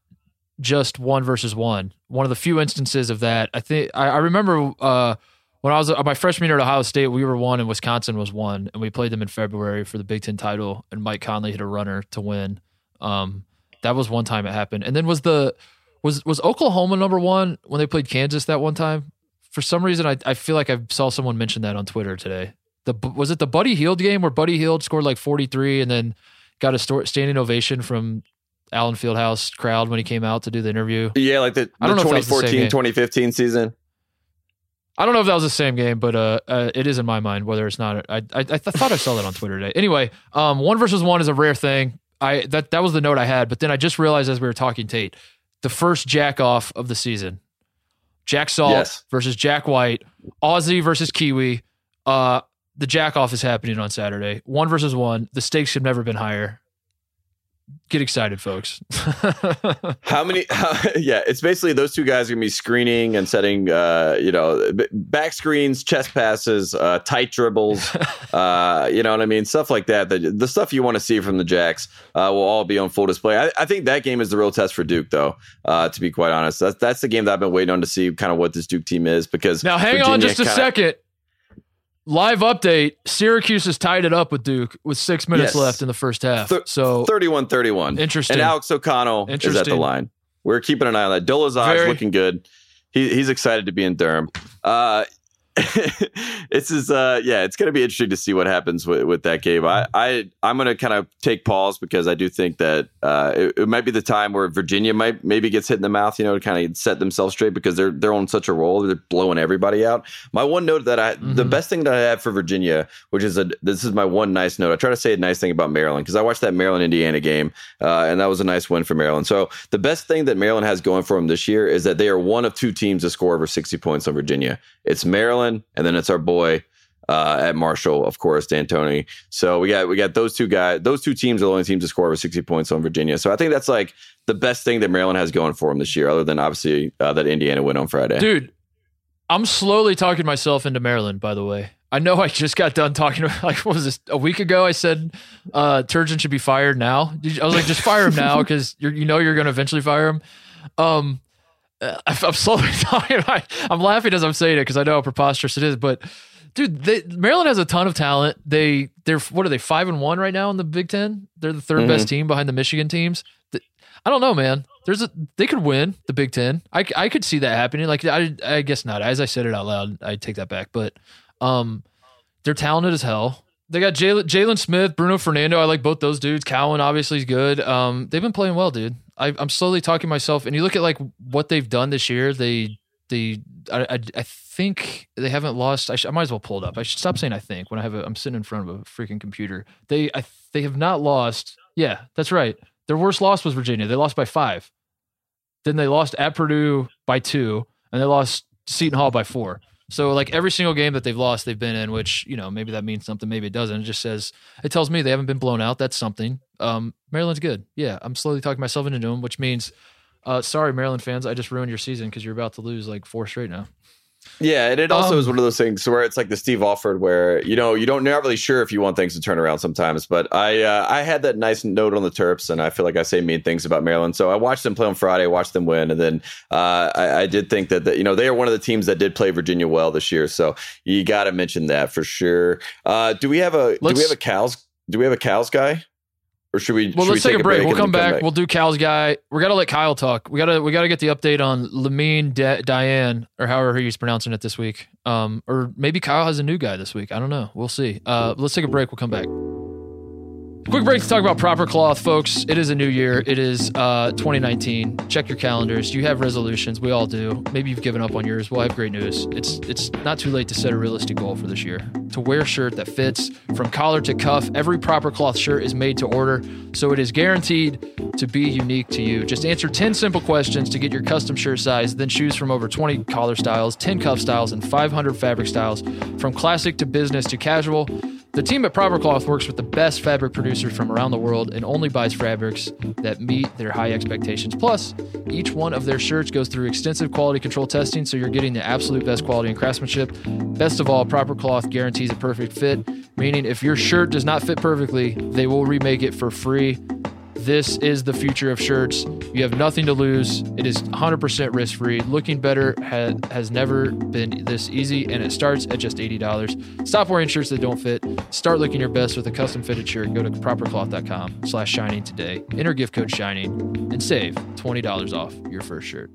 just one versus one. One of the few instances of that. I think I, I remember uh, when I was uh, my freshman year at Ohio State, we were one and Wisconsin was one, and we played them in February for the Big Ten title, and Mike Conley hit a runner to win. Um, that was one time it happened, and then was the was was Oklahoma number one when they played Kansas that one time? For some reason, I I feel like I saw someone mention that on Twitter today. The was it the Buddy Hield game where Buddy Hield scored like forty three and then got a sto- standing ovation from Allen Fieldhouse crowd when he came out to do the interview. Yeah, like the, I don't know if that was the same 2014 game. 2015 season. I don't know if that was the same game, but uh, uh it is in my mind. Whether it's not, I I, I th- thought I saw that on Twitter today. Anyway, um, one versus one is a rare thing. I that that was the note I had, but then I just realized as we were talking, Tate, the first jack off of the season, Jack Salt Yes. versus Jack White, Aussie versus Kiwi. Uh, the jack off is happening on Saturday. One versus one. The stakes have never been higher. Get excited, folks. How many? How, yeah, it's basically those two guys are gonna be screening and setting, uh, you know, back screens, chest passes, uh, tight dribbles, uh, you know what I mean, stuff like that. The, the stuff you want to see from the Jacks uh, will all be on full display. I, I think that game is the real test for Duke, though. Uh, to be quite honest, that's that's the game that I've been waiting on to see kind of what this Duke team is because now, hang on just a kinda- second. Live update: Syracuse has tied it up with Duke with six minutes Yes. left in the first half. Thir- so 31 31. Interesting. And Alex O'Connell is at the line. We're keeping an eye on that. Dolezaj Very- looking good. He, he's excited to be in Durham. Uh, this is uh yeah it's going to be interesting to see what happens with, with that game. I i i'm going to kind of take pause because i do think that uh it, it might be the time where virginia might maybe gets hit in the mouth you know to kind of set themselves straight because they're they're on such a roll. They're blowing everybody out. My one note that i the Mhm. best thing that i have for virginia which is a this is my one nice note. I try to say a nice thing about maryland because i watched that maryland indiana game uh, and that was a nice win for maryland. So the best thing that maryland has going for them this year is that they are one of two teams to score over 60 points on virginia. It's maryland and then it's our boy uh, at Marshall, of course, D'Antoni. So we got we got those two guys. Those two teams are the only teams to score over sixty points on Virginia. So I think that's like the best thing that Maryland has going for them this year, other than obviously uh, that Indiana win on Friday. Dude, I'm slowly talking myself into Maryland, by the way. I know I just got done talking about, like, what was this? A week ago, I said uh, Turgeon should be fired now. I was like, just fire him now because you know you're going to eventually fire him. Um, I'm slowly talking. I, I'm laughing as I'm saying it because I know how preposterous it is. But dude, they, Maryland has a ton of talent. They they're what are they five and one right now in the Big Ten? They're the 3rd best team behind the Michigan teams. I don't know, man. There's a they could win the Big Ten. I, I could see that happening. Like I I guess not. As I said it out loud, I take that back. But um, they're talented as hell. They got Jalen Jalen Smith, Bruno Fernando. I like both those dudes. Cowan obviously is good. Um, they've been playing well, dude. I, I'm slowly talking myself. And you look at like what they've done this year. They they I I, I think they haven't lost. I, sh- I might as well pull it up. I should stop saying I think when I have a, I'm sitting in front of a freaking computer. They I they have not lost. Yeah, that's right. Their worst loss was Virginia. They lost by five. Then they lost at Purdue by two, and they lost to Seton Hall by four. So like every single game that they've lost, they've been in, which you know maybe that means something, maybe it doesn't. It just says it tells me they haven't been blown out. That's something. Um, Maryland's good. Yeah, I'm slowly talking myself into them, which means, uh, sorry Maryland fans, I just ruined your season because you're about to lose like four straight now. Yeah, and it also Um, is one of those things where it's like the Steve Alford, where you know you don't you're not really sure if you want things to turn around sometimes. But I uh, I had that nice note on the Terps, and I feel like I say mean things about Maryland. So I watched them play on Friday, watched them win, and then uh, I, I did think that, that you know they are one of the teams that did play Virginia well this year. So you got to mention that for sure. Uh, do we have a do we have a cows do we have a cows guy, or should we? Well, should let's we take, a break. We'll and come then back. We'll do Cal's guy. We got to let Kyle talk. We got to we got to get the update on Lamine D- Diane or however he's pronouncing it this week. Um, or maybe Kyle has a new guy this week. I don't know. We'll see. Uh, let's take a break. We'll come back. Quick break to talk about proper cloth, folks. It is a new year. It is uh, 2019. Check your calendars. You have resolutions. We all do. Maybe you've given up on yours. Well, I have great news. It's it's not too late to set a realistic goal for this year. To wear a shirt that fits from collar to cuff. Every proper cloth shirt is made to order, so it is guaranteed to be unique to you. Just answer 10 simple questions to get your custom shirt size, then choose from over 20 collar styles, 10 cuff styles, and 500 fabric styles, from classic to business to casual. The team at Proper Cloth works with the best fabric producers from around the world and only buys fabrics that meet their high expectations. Plus, each one of their shirts goes through extensive quality control testing, so you're getting the absolute best quality and craftsmanship. Best of all, Proper Cloth guarantees a perfect fit, meaning if your shirt does not fit perfectly, they will remake it for free. This is the future of shirts. You have nothing to lose. It is 100% risk free. Looking better ha- has never been this easy, and it starts at just $80. Stop wearing shirts that don't fit. Start looking your best with a custom fitted shirt. Go to propercloth.com slash shining today. Enter gift code shining and save $20 off your first shirt.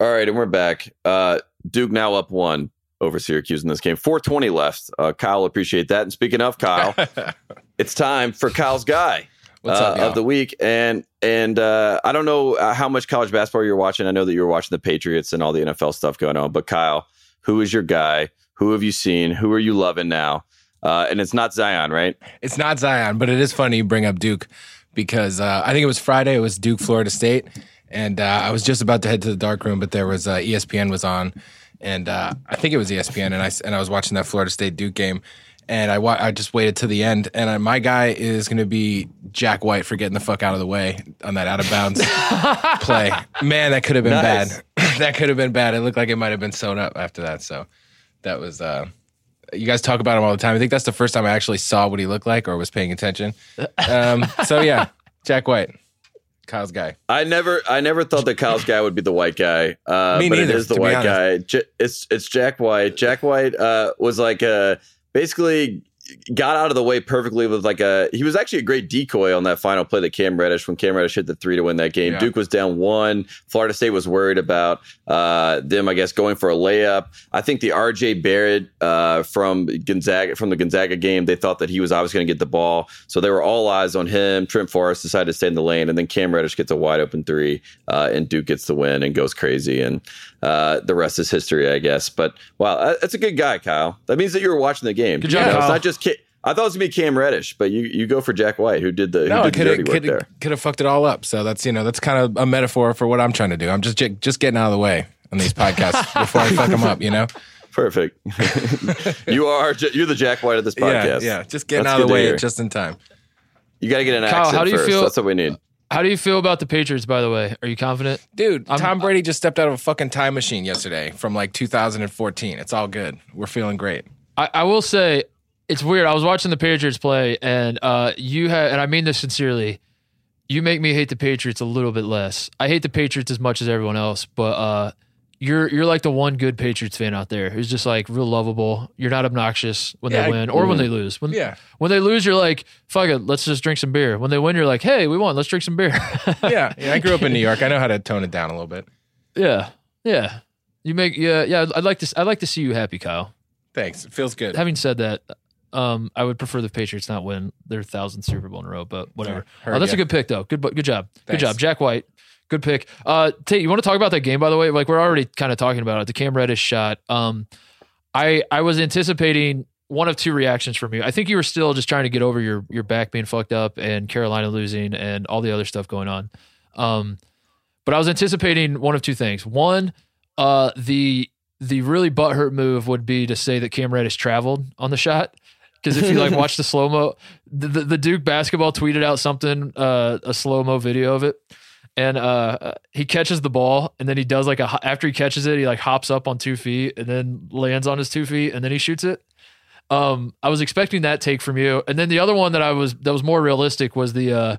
All right, and we're back. Uh, Duke now up one over Syracuse in this game. 420 left. Uh, Kyle appreciate that. And speaking of Kyle, it's time for Kyle's guy What's uh, up, y'all? of the week. And and uh, I don't know uh, how much college basketball you're watching. I know that you were watching the Patriots and all the NFL stuff going on. But Kyle, who is your guy? Who have you seen? Who are you loving now? Uh, and it's not Zion, right? It's not Zion, but it is funny you bring up Duke because uh, I think it was Friday. It was Duke, Florida State, and uh, I was just about to head to the dark room, but there was uh, ESPN was on, and uh, I think it was ESPN, and I s- and I was watching that Florida State Duke game, and I wa- I just waited to the end, and uh, my guy is going to be Jack White for getting the fuck out of the way on that out of bounds play. Man, that could have been Nice. bad. that could have been bad. It looked like it might have been sewn up after that. So that was. uh you guys talk about him all the time. I think that's the first time I actually saw what he looked like or was paying attention. Um, so yeah, Jack White. Kyle's guy. I never, I never thought that Kyle's guy would be the white guy. Uh, Me but neither, it is the to be white honest. guy. J- It's it's Jack White. Jack White uh, was like uh, basically got out of the way perfectly with like a. He was actually a great decoy on that final play that Cam Reddish when Cam Reddish hit the three to win that game. Yeah. Duke was down one. Florida State was worried about uh, them, I guess, going for a layup. I think the R.J. Barrett uh, from Gonzaga from the Gonzaga game, they thought that he was obviously going to get the ball, so they were all eyes on him. Trent Forrest decided to stay in the lane, and then Cam Reddish gets a wide open three, uh, and Duke gets the win and goes crazy, and uh, the rest is history, I guess. But wow, that's a good guy, Kyle. That means that you were watching the game. Good You job, know, It's not just. Ca- I thought it was gonna be Cam Reddish, but you you go for Jack White, who did the No, who it did the could dirty have work could there. could have fucked it all up. So that's you know that's kind of a metaphor for what I'm trying to do. I'm just just getting out of the way on these podcasts before I fuck them up. You know. Perfect. you are you're the Jack White of this podcast. Yeah, yeah. Just getting That's out of the way just in time. You got to get an Kyle, accent how do you first. feel- That's what we need. How do you feel about the Patriots, by the way? Are you confident? Dude, I'm- Tom Brady just stepped out of a fucking time machine yesterday from like 2014. It's all good. We're feeling great. I, I will say it's weird. I was watching the Patriots play, and uh, you had, and I mean this sincerely. You make me hate the Patriots a little bit less. I hate the Patriots as much as everyone else, but uh, you're you're like the one good Patriots fan out there who's just like real lovable. You're not obnoxious when Yeah, they win or when they lose. When Yeah. when they lose, you're like, fuck it, let's just drink some beer. When they win, you're like, hey, we won, let's drink some beer. Yeah, yeah. I grew up in New York. I know how to tone it down a little bit. yeah, yeah. You make yeah yeah. I'd like to I'd like to see you happy, Kyle. Thanks. It feels good. having said that, um, I would prefer the Patriots not win their thousandth Super Bowl in a row, but whatever. Yeah, oh, that's ya. a good pick, though. Good, good job. Good job, Jack White. Good pick. Uh, Tate, you want to talk about that game? By the way, like we're already kind of talking about it. The Cam Reddish shot. Um, I I was anticipating one of two reactions from you. I think you were still just trying to get over your your back being fucked up and Carolina losing and all the other stuff going on. Um, but I was anticipating one of two things. One, uh, the the really butthurt move would be to say that Cam Reddish traveled on the shot. Because if you like watch the slow mo, the, the, the Duke basketball tweeted out something, uh, a slow mo video of it, and uh, he catches the ball, and then he does like a after he catches it, he like hops up on two feet, and then lands on his two feet, and then he shoots it. Um, I was expecting that take from you, and then the other one that I was that was more realistic was the uh,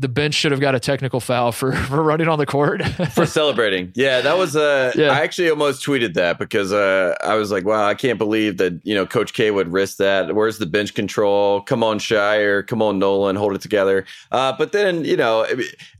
the bench should have got a technical foul for for running on the court. for celebrating. Yeah, that was uh Yeah. I actually almost tweeted that because uh I was like, wow, I can't believe that, you know, Coach K would risk that. Where's the bench control? Come on, Scheyer, come on, Nolan, hold it together. Uh but then, you know,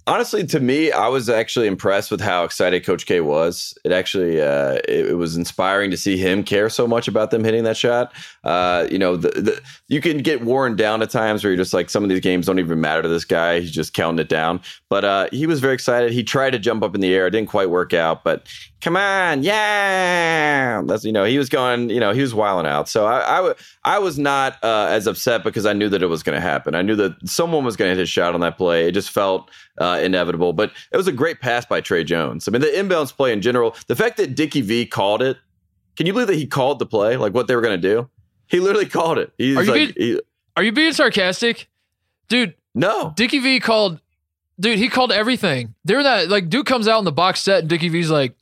honestly to me, I was actually impressed with how excited Coach K was. It actually uh it, it was inspiring to see him care so much about them hitting that shot. Uh, you know, the, the you can get worn down at times where you're just like some of these games don't even matter to this guy. He's just counting it down. But uh, he was very excited. He tried to jump up in the air. It didn't quite work out. But come on, yeah. That's you know he was going. You know he was wilding out. So I I was not uh, as upset because I knew that it was going to happen. I knew that someone was going to hit a shot on that play. It just felt uh, inevitable. But it was a great pass by Tre Jones. I mean the inbounds play in general. The fact that Dickie V called it. Can you believe that he called the play like what they were going to do? He literally called it. He's Are you like, being- he- Are you being sarcastic, dude? No. Dickie V called, dude. He called everything. They're that like dude comes out in the box set, and Dickie V's like,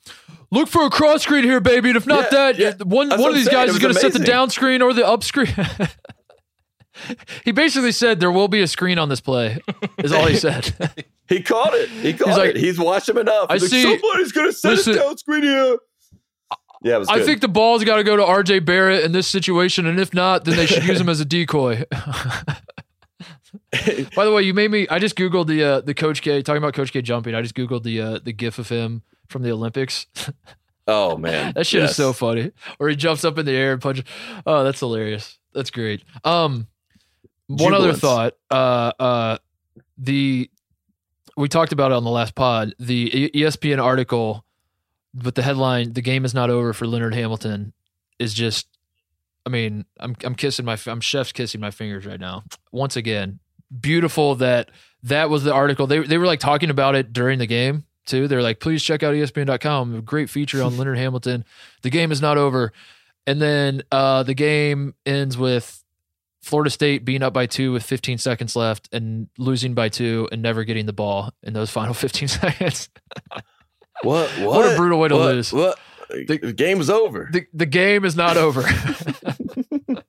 "Look for a cross screen here, baby. And if not Yeah, that, yeah. one That's one what of I'm these saying. guys It is was going to set the amazing. down screen or the up screen." he basically said there will be a screen on this play. Is all he said. He called it. He called like, it. He's watched him enough. I He's like, see- somebody's going to set Listen- a down screen here. Yeah, it was I good. think the ball's got to go to R.J. Barrett in this situation, and if not, then they should use him as a decoy. By the way, you made me. I just googled the uh, the Coach K talking about Coach K jumping. I just googled the uh, the GIF of him from the Olympics. oh man, That shit is so funny. Or he jumps up in the air and punches. Oh, that's hilarious. That's great. Um, one other thought. Uh, uh, the we talked about it on the last pod. The ESPN article with the headline "The game is not over for Leonard Hamilton" is just. I mean, I'm I'm kissing my I'm chef's kissing my fingers right now. Once again, beautiful that that was the article. They they were like talking about it during the game too. They're like, please check out ESPN.com. A great feature on Leonard Hamilton. The game is not over. And then uh, the game ends with Florida State being up by two with 15 seconds left and losing by two and never getting the ball in those final 15 seconds. What? What? What a brutal way to What? lose. What? The, game's over. The, the game is not over.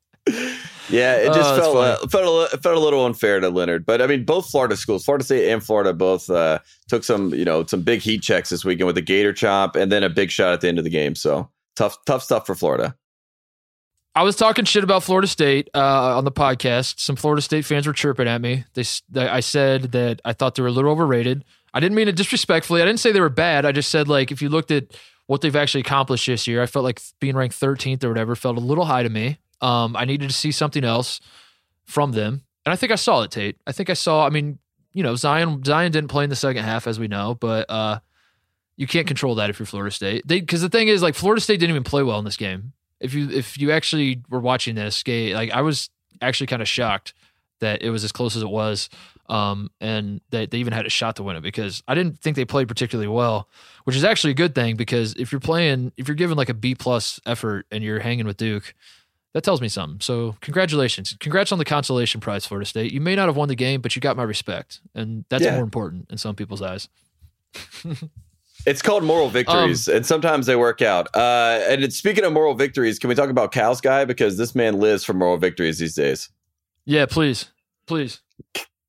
Yeah, it Oh, just that's felt uh, felt a, felt a little unfair to Leonard, but I mean, both Florida schools, Florida State and Florida, both uh, took some you know some big heat checks this weekend with the Gator chop and then a big shot at the end of the game. So tough tough stuff for Florida. I was talking shit about Florida State uh, on the podcast. Some Florida State fans were chirping at me. They, they- I said that I thought they were a little overrated. I didn't mean it disrespectfully. I didn't say they were bad. I just said like if you looked at what they've actually accomplished this year, I felt like being ranked 13th or whatever felt a little high to me. Um, I needed to see something else from them, and I think I saw it, Tate. I think I saw. I mean, you know, Zion Zion didn't play in the second half, as we know, but uh, you can't control that if you're Florida State. They because the thing is, like Florida State didn't even play well in this game. If you if you actually were watching this game, like I was actually kind of shocked that it was as close as it was, um, and that they even had a shot to win it because I didn't think they played particularly well, which is actually a good thing because if you're playing, if you're given like a B plus effort and you're hanging with Duke, that tells me something. So congratulations, congrats on the consolation prize, Florida State. You may not have won the game, but you got my respect, and that's Yeah. more important in some people's eyes. It's called moral victories, and sometimes they work out. Uh, and it's, speaking of moral victories, can we talk about Cal's guy because this man lives for moral victories these days. Yeah, please, please.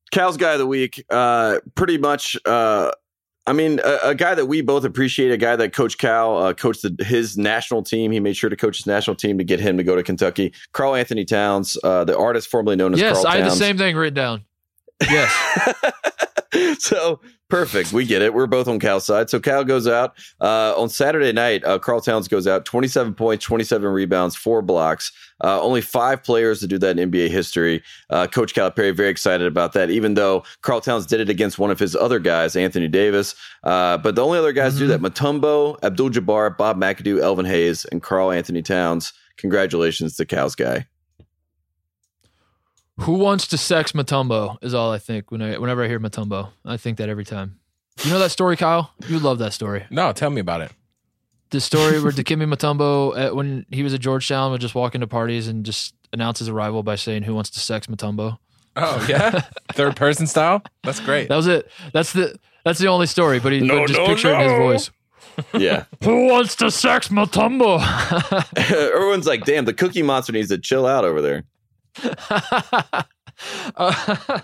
Cal's guy of the week, uh, pretty much. Uh, I mean, a, a guy that we both appreciate, a guy that Coach Cal uh, coached the, his national team. He made sure to coach his national team to get him to go to Kentucky. Karl Anthony Towns, uh, the artist formerly known as Yes, Karl I had the same thing written down. Yes. so perfect. We get it. We're both on Cal's side. So Cal goes out uh, on Saturday night. Uh, Karl Towns goes out 27 points, 27 rebounds, four blocks. Uh, only five players to do that in NBA history. Uh, Coach Calipari very excited about that, even though Karl Towns did it against one of his other guys, Anthony Davis. Uh, but the only other guys to do that: Mutombo, Abdul Jabbar, Bob McAdoo, Elvin Hayes, and Karl Anthony Towns. Congratulations to Cal's guy. Who wants to sex Mutombo is all I think when I whenever I hear Mutombo. I think that every time. You know that story, Kyle? You love that story. No, tell me about it. The story where Dikembe Mutombo, at, when he was at Georgetown, would just walk into parties and just announce his arrival by saying, "Who wants to sex Mutombo?" Oh yeah, third person style. That's great. That was it. That's the that's the only story. But he No, but just no, picture it in his voice. Yeah. Who wants to sex Mutombo? Everyone's like, damn, the cookie monster needs to chill out over there. Uh,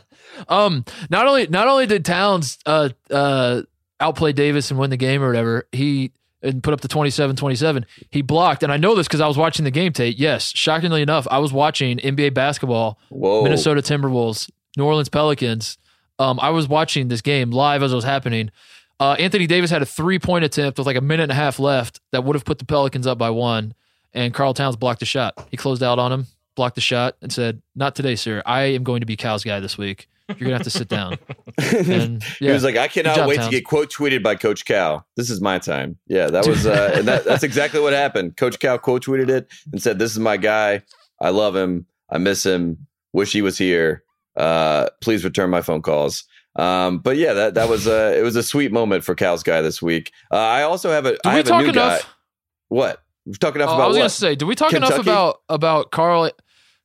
um, not only not only did Towns uh uh outplay Davis and win the game or whatever, he and put up the 27-27. He blocked, and I know this because I was watching the game. Tate, yes, shockingly enough, I was watching NBA basketball, Whoa. Minnesota Timberwolves, New Orleans Pelicans. Um, I was watching this game live as it was happening. Uh, Anthony Davis had a three point attempt with like a minute and a half left that would have put the Pelicans up by one, and Karl Towns blocked the shot. He closed out on him, blocked the shot, and said, "Not today, sir. I am going to be Cal's guy this week. You're gonna have to sit down." And He was like, I cannot job, wait Towns. to get quote tweeted by Coach Cal. This is my time. Yeah, that was uh, and that, that's exactly what happened. Coach Cal quote tweeted it and said, "This is my guy. I love him. I miss him. Wish he was here. Uh, please return my phone calls." Um, but yeah, that that was uh, it was a sweet moment for Cal's guy this week. Uh, I also have a did I we have a talk new enough? guy. What we're talking enough Oh, about? I was what? gonna say, did we talk enough about about Karl?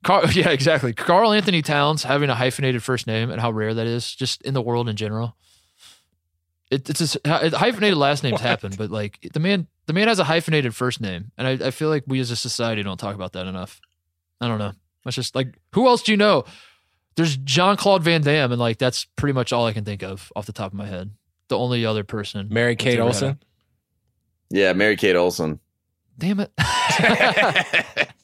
Karl, yeah, exactly. Karl Anthony Towns having a hyphenated first name and how rare that is, just in the world in general. It, it's just, hyphenated last names happen, but like the man, the man has a hyphenated first name, and I, I feel like we as a society don't talk about that enough. I don't know. It's just like who else do you know? There's Jean Claude Van Damme, and like that's pretty much all I can think of off the top of my head. The only other person, Mary Kate ever Olsen. Yeah, Mary Kate Olsen. Damn it!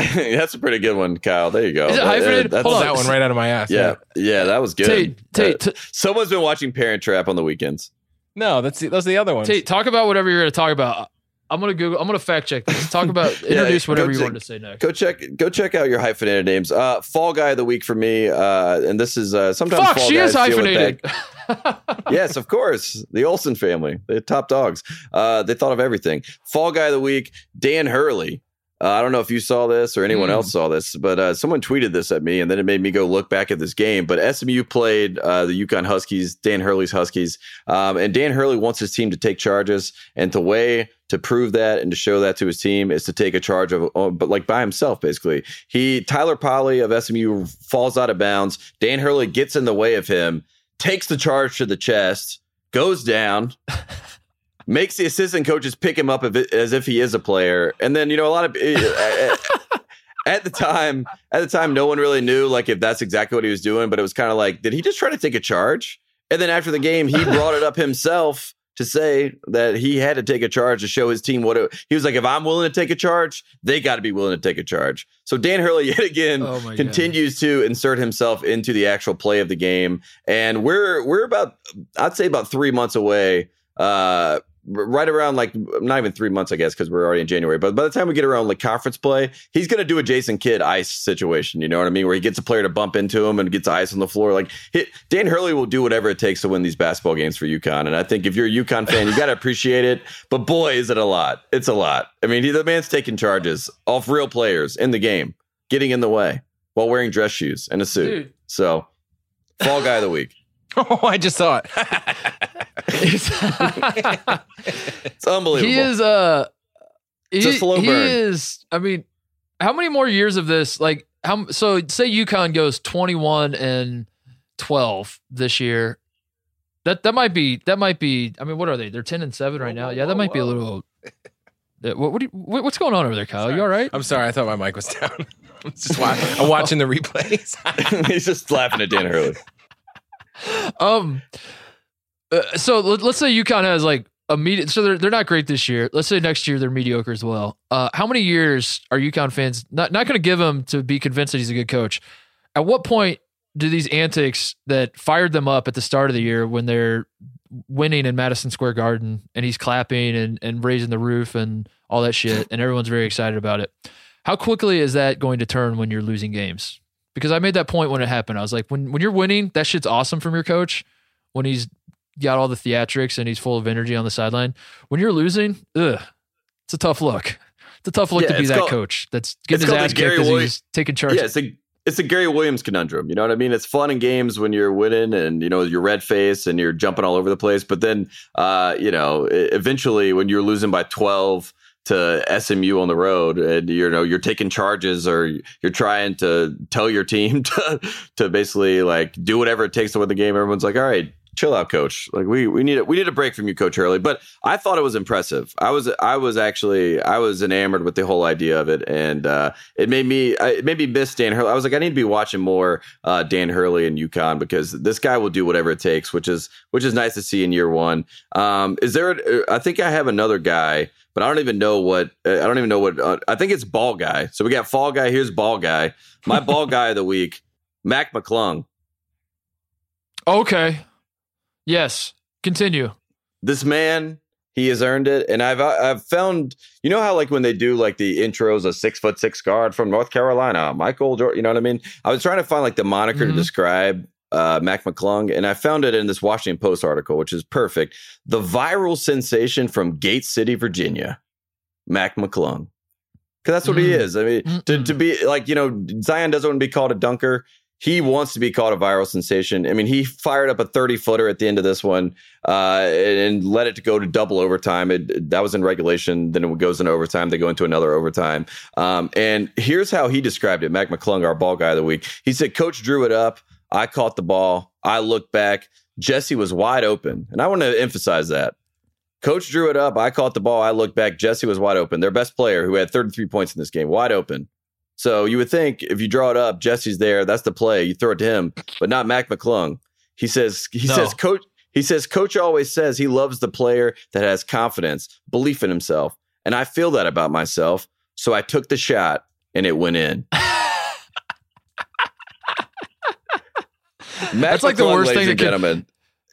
that's a pretty good one, Kyle. There you go. Is it That- hyphenated? that's- Hold on. that one right out of my ass. Yeah, yeah, that was good. Tate, Tate, Uh, t- someone's been watching Parent Trap on the weekends. No, that's the, those are the other ones. Tate, talk about whatever you're going to talk about. I'm going to Google. I'm going to fact check this. Talk about introduce go whatever you check- wanted to say next. Go check, go check out your hyphenated names. Uh, Fall Guy of the week for me, uh, and this is uh, sometimes Fuck, Fall she guys is hyphenated. yes, of course, the Olsen family, the top dogs. Uh, they thought of everything. Fall Guy of the week, Dan Hurley. Uh, I don't know if you saw this or anyone Hmm. else saw this, but uh, someone tweeted this at me, and then it made me go look back at this game. But SMU played uh, the UConn Huskies, Dan Hurley's Huskies, um, and Dan Hurley wants his team to take charges, and the way to prove that and to show that to his team is to take a charge of, oh, but like by himself, basically. He Tyler Polly of SMU falls out of bounds. Dan Hurley gets in the way of him, takes the charge to the chest, goes down. makes the assistant coaches pick him up as if he is a player. And then, you know, a lot of. Eh, eh, eh, at the time, at the time, no one really knew like if that's exactly what he was doing, but it was kind of like, did he just try to take a charge? And then after the game, he brought it up himself to say that he had to take a charge to show his team what it, he was like. If I'm willing to take a charge, they got to be willing to take a charge. So Dan Hurley yet again Oh continues to insert himself into the actual play of the game, and we're we're about I'd say about three months away. Uh, right around like not even three months, I guess, because we're already in January. But by the time we get around like conference play, he's going to do a Jason Kidd ice situation. You know what I mean? Where he gets a player to bump into him and gets ice on the floor. Like he, Dan Hurley will do whatever it takes to win these basketball games for UConn. And I think if you're a UConn fan, you got to appreciate it. But boy, is it a lot! It's a lot. I mean, he, the man's taking charges off real players in the game, getting in the way while wearing dress shoes and a suit. Dude. So, fall guy of the week. Oh, I just saw it. It's unbelievable. he is uh he, It's a slow he burn. is I mean how many more years of this like how so say UConn goes 21 and 12 this year that that might be that might be I mean what are they they're 10 and 7 right now yeah that might be a little what, what, you, what what's going on over there Kyle you all right I'm sorry. I thought my mic was down. I'm just wa- I'm watching the replays. He's just laughing at Dan Hurley. um uh, so let, let's say UConn has like a so they're, they're not great this year let's say next year they're mediocre as well uh how many years are UConn fans not not going to give him to be convinced that he's a good coach at what point do these antics that fired them up at the start of the year when they're winning in Madison Square Garden and he's clapping and, and raising the roof and all that shit and everyone's very excited about it. How quickly is that going to turn when you're losing games? Because I made that point when it happened. I was like, when when you're winning, that shit's awesome from your coach. When he's got all the theatrics and he's full of energy on the sideline. When you're losing, ugh, it's a tough look. It's a tough look Yeah, to be that called- coach that's getting his ass kicked he's taking charge. Yeah, it's a it's a Gary Williams conundrum. You know what I mean? It's fun in games when you're winning and you know you're red face and you're jumping all over the place. But then, uh, you know, eventually when you're losing by 12 to SMU on the road and you know you're taking charges or you're trying to tell your team to to basically like do whatever it takes to win the game. Everyone's like, all right. Chill out, coach. Like we we need a, we need a break from you, Coach Hurley. But I thought it was impressive. I was I was actually I was enamored with the whole idea of it, and uh, it made me it made me miss Dan Hurley. I was like, I need to be watching more uh, Dan Hurley and UConn because this guy will do whatever it takes, which is which is nice to see in year one. Um, is there? A, I think I have another guy, but I don't even know what uh, I don't even know what. Uh, I think it's ball guy. So we got fall guy. Here's ball guy. My ball guy of the week, Mac McClung. Okay. Yes. Continue. this man he has earned it and i've i've found you know how like when they do like the intros a six foot six guard from north carolina michael Jordan, you know what i mean i was trying to find like the moniker to Mhm. describe uh, Mac McClung, and I found it in this Washington Post article, which is perfect. The viral sensation from Gate City, Virginia, Mac McClung, because that's what he Mm. is. I mean, to, to be like you know, Zion doesn't want to be called a dunker. He wants to be called a viral sensation. I mean, he fired up a 30 footer at the end of this one uh, and, let it go to double overtime. It, that was in regulation. Then it goes into overtime. They go into another overtime. Um, and here's how he described it Mac McClung, our ball guy of the week. He said, Coach drew it up. I caught the ball. I looked back. Jesse was wide open. And I want to emphasize that. Coach drew it up. I caught the ball. I looked back. Jesse was wide open. Their best player, who had 33 points in this game, wide open. So you would think if you draw it up, Jesse's there. That's the play. You throw it to him, but not Mac McClung. He says he No. says coach he says coach always says he loves the player that has confidence, belief in himself, and I feel that about myself. So I took the shot and it went in. That's like the worst thing and that could- gentlemen.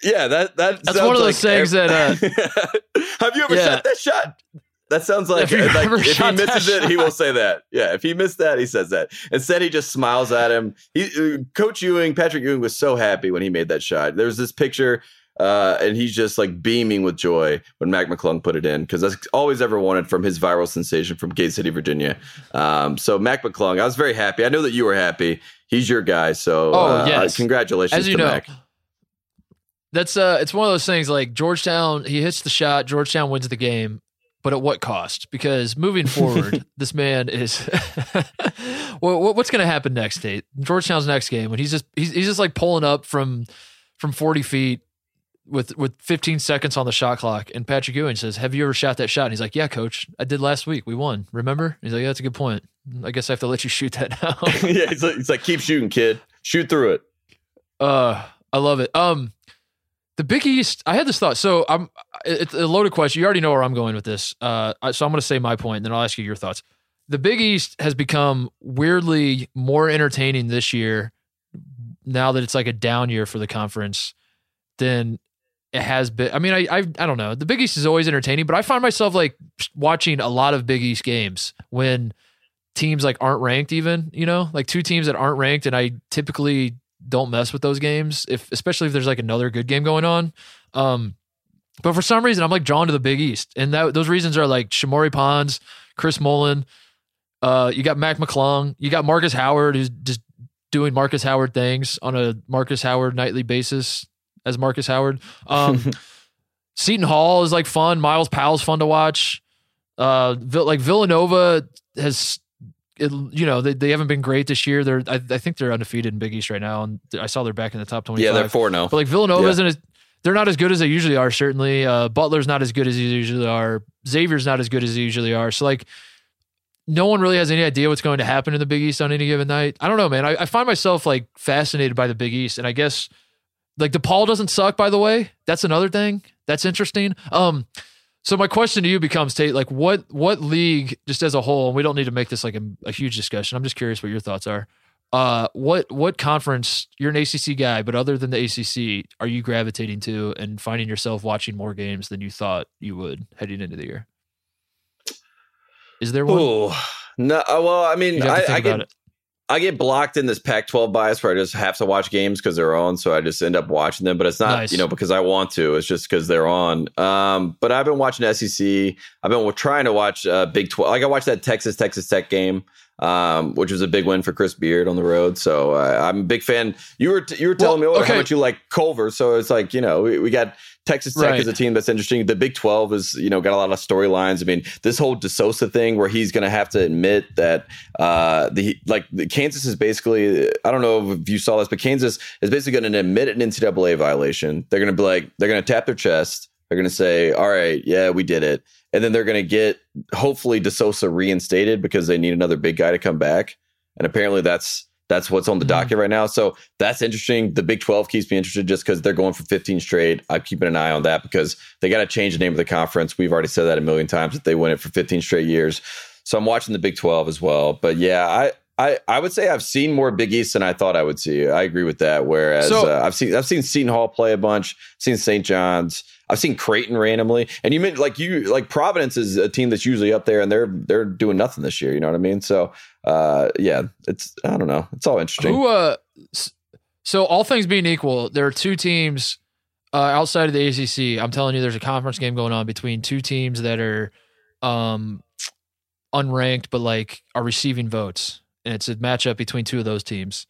Yeah, that that That's one of those like things that, uh, have you ever Yeah. shot that shot? That sounds like, like if he misses it, he will say that. Yeah, if he missed that, he says that. Instead, he just smiles at him. He, uh, Coach Ewing, Patrick Ewing, was so happy when he made that shot. There was this picture, uh, and he's just like beaming with joy when Mac McClung put it in because that's always ever wanted from his viral sensation from Gate City, Virginia. Um, so Mac McClung, I was very happy. I know that you were happy. He's your guy. So Oh, uh, yes. congratulations As you to know, Mac. that's uh, it's one of those things like Georgetown. He hits the shot. Georgetown wins the game, but at what cost? Because moving forward, this man is. well, what's going to happen next, Tate? Georgetown's next game when he's just he's, he's just like pulling up from from forty feet, with with 15 seconds on the shot clock, and Patrick Ewing says, "Have you ever shot that shot?" And he's like, "Yeah, coach, I did last week. We won. Remember?" He's like, yeah, "That's a good point. I guess I have to let you shoot that now." yeah, he's like, he's like, keep shooting, kid. Shoot through it. Uh, I love it. Um, the Big East. I had this thought. So I'm. It's a loaded question. You already know where I'm going with this. Uh, so I'm going to say my point, and then I'll ask you your thoughts. The Big East has become weirdly more entertaining this year, now that it's like a down year for the conference, than it has been. I mean, I I, I don't know. The Big East is always entertaining, but I find myself like watching a lot of Big East games when teams like aren't ranked even you know like two teams that aren't ranked and i typically don't mess with those games if especially if there's like another good game going on. Um but for some reason i'm like drawn to the big east and that those reasons are like shamorie ponds chris mullin uh you got mac mcclung you got marcus howard who's just doing marcus howard things on a marcus howard nightly basis as marcus howard. Um seton hall is like fun. Myles powell's fun to watch. Uh like villanova has it, you know they, they haven't been great this year. They're I, I think they're undefeated in Big East right now, and I saw they're back in the top twenty. Yeah, they're four now. But like Villanova Yeah. isn't as they're not as good as they usually are. Certainly, uh, Butler's not as good as they usually are. Xavier's not as good as they usually are. So like, no one really has any idea what's going to happen in the Big East on any given night. I don't know, man. I, I find myself like fascinated by the Big East, and I guess like DePaul doesn't suck. By the way, that's another thing that's interesting. Um, so my question to you becomes, Tate, like what what league, just as a whole, and we don't need to make this like a, a huge discussion. I'm just curious what your thoughts are. Uh, what what conference? You're an ACC guy, but other than the ACC, are you gravitating to and finding yourself watching more games than you thought you would heading into the year? Is there one? Oh no! uh, Well, I mean, You have to I, I get it. I get blocked in this Pac-12 bias where I just have to watch games because they're on, so I just end up watching them. But it's not, Nice. you know, because I want to. It's just because they're on. Um, but I've been watching SEC. I've been trying to watch uh, Big 12. Like I watched that Texas Texas Tech game, um, which was a big win for Chris Beard on the road. So uh, I'm a big fan. You were you were telling Well, me oh, okay. how much you like Culver, so it's like you know we, we got Texas Tech Right. is a team that's interesting. The Big 12 is, you know, got a lot of storylines. I mean, this whole De Sousa thing where he's going to have to admit that uh, the like the Kansas is basically I don't know if you saw this, but Kansas is basically going to admit an NCAA violation. They're going to be like they're going to tap their chest. They're going to say, "All right, yeah, we did it," and then they're going to get hopefully De Sousa reinstated because they need another big guy to come back. And apparently that's that's what's on the Mhm. docket right now. So that's interesting. The Big 12 keeps me interested just because they're going for 15 straight. I'm keeping an eye on that because they got to change the name of the conference. We've already said that a million times that they win it for 15 straight years. So I'm watching the Big 12 as well. But yeah, I I, I would say I've seen more Big East than I thought I would see. I agree with that. Whereas So- uh, I've seen I've seen Seton Hall play a bunch, seen St. John's, I've seen Creighton randomly, and you meant like you like Providence is a team that's usually up there, and they're they're doing nothing this year. You know what I mean? So uh, yeah, it's I don't know, it's all interesting. Who? Uh, so all things being equal, there are two teams uh, outside of the ACC. I'm telling you, there's a conference game going on between two teams that are um, unranked, but like are receiving votes, and it's a matchup between two of those teams.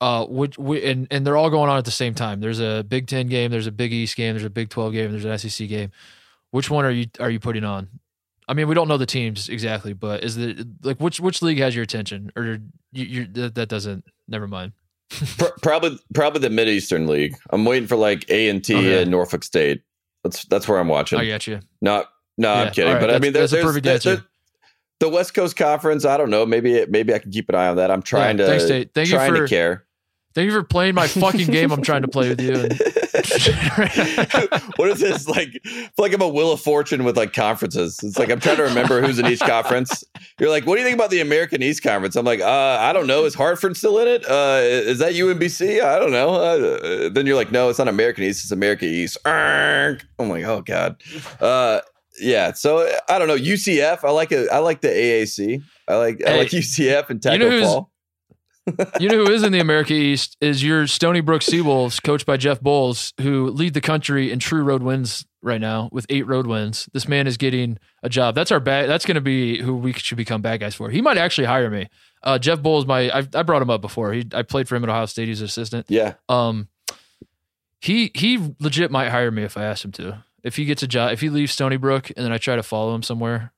Uh, which, whi- and and they're all going on at the same time. There's a Big Ten game, there's a Big East game, there's a Big Twelve game, there's an SEC game. Which one are you are you putting on? I mean, we don't know the teams exactly, but is the like which which league has your attention, or you, you that, that doesn't? Never mind. Probably probably the Mid Eastern League. I'm waiting for like A and T Okay. and Norfolk State. That's that's where I'm watching. I got you. Not no, Yeah, I'm kidding. right, But I mean, there's, that's a there's, perfect there's- answer. the West Coast Conference. I don't know. Maybe maybe I can keep an eye on that. I'm trying Yeah, to thanks, Tate. Thank you for- to care. Thank you for playing my fucking game. I'm trying to play with you. What is this like? Like I'm a wheel of fortune with like conferences. It's like I'm trying to remember who's in each conference. You're like, what do you think about the American East Conference? I'm like, uh, I don't know. Is Hartford still in it? Uh, is that UMBC? I don't know. Uh, then you're like, no, it's not American East. It's America East. I'm like, oh god. Uh, yeah. So I don't know. UCF. I like it. I like the AAC. I like I like UCF and you Tacko know Fall. you know who is in the America East is your Stony Brook Seawolves, coached by Jeff Boals, who lead the country in true road wins right now with eight road wins. This man is getting a job. That's our bad. That's going to be who we should become bad guys for. He might actually hire me. Uh, Jeff Boals, my I, I brought him up before. He I played for him at Ohio State. He's an assistant. Yeah. Um, he he legit might hire me if I ask him to. If he gets a job, if he leaves Stony Brook and then I try to follow him somewhere,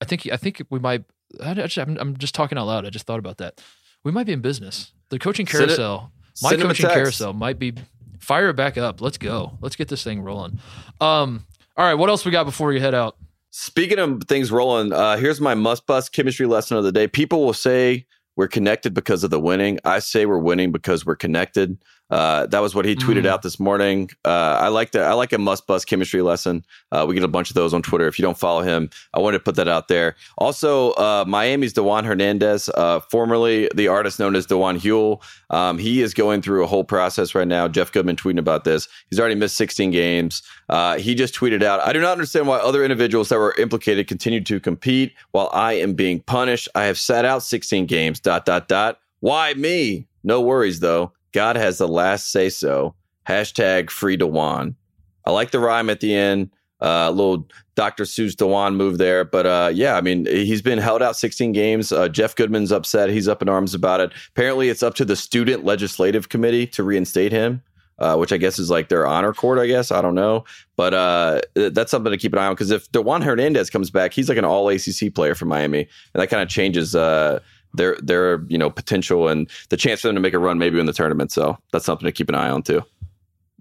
I think he, I think we might. I just, I'm, I'm just talking out loud. I just thought about that. We might be in business. The coaching carousel, my send coaching carousel might be Fire it back up. Let's go. Let's get this thing rolling. Um, all right, what else we got before you head out? Speaking of things rolling, uh, here's my must bust chemistry lesson of the day. People will say we're connected because of the winning. I say we're winning because we're connected. Uh, that was what he tweeted Mm. out this morning. Uh, I like that. I like a must bust chemistry lesson. Uh, we get a bunch of those on Twitter. If you don't follow him, I wanted to put that out there. Also, uh, Miami's Dewan Hernandez, uh, formerly the artist known as Dewan Huell. Um, he is going through a whole process right now. Jeff Goodman tweeting about this. He's already missed 16 games. Uh, he just tweeted out, I do not understand why other individuals that were implicated continue to compete while I am being punished. I have sat out 16 games, dot, dot, dot. Why me? No worries, though. God has the last say so. Hashtag free Dewan. I like the rhyme at the end. Uh, a little Dr. Seuss Dewan move there. But uh, yeah, I mean, he's been held out 16 games. Uh, Jeff Goodman's upset. He's up in arms about it. Apparently, it's up to the Student Legislative Committee to reinstate him. Uh, which I guess is like their honor court, I guess. I don't know. But uh, that's something to keep an eye on because if Dewan Hernandez comes back, he's like an all ACC player for Miami. And that kind of changes uh, their, their you know, potential and the chance for them to make a run maybe in the tournament. So that's something to keep an eye on too.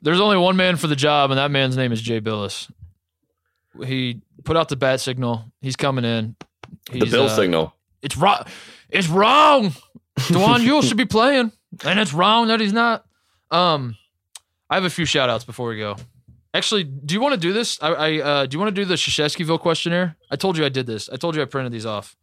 There's only one man for the job, and that man's name is Jay Bilas. He put out the bat signal. He's coming in. the Bill uh, signal. It's wrong. It's wrong. Dewan Huell should be playing, and it's wrong that he's not. Um, I have a few shout outs before we go. Actually, do you want to do this? I, I uh, do you want to do the Krzyzewskiville questionnaire? I told you I did this. I told you I printed these off.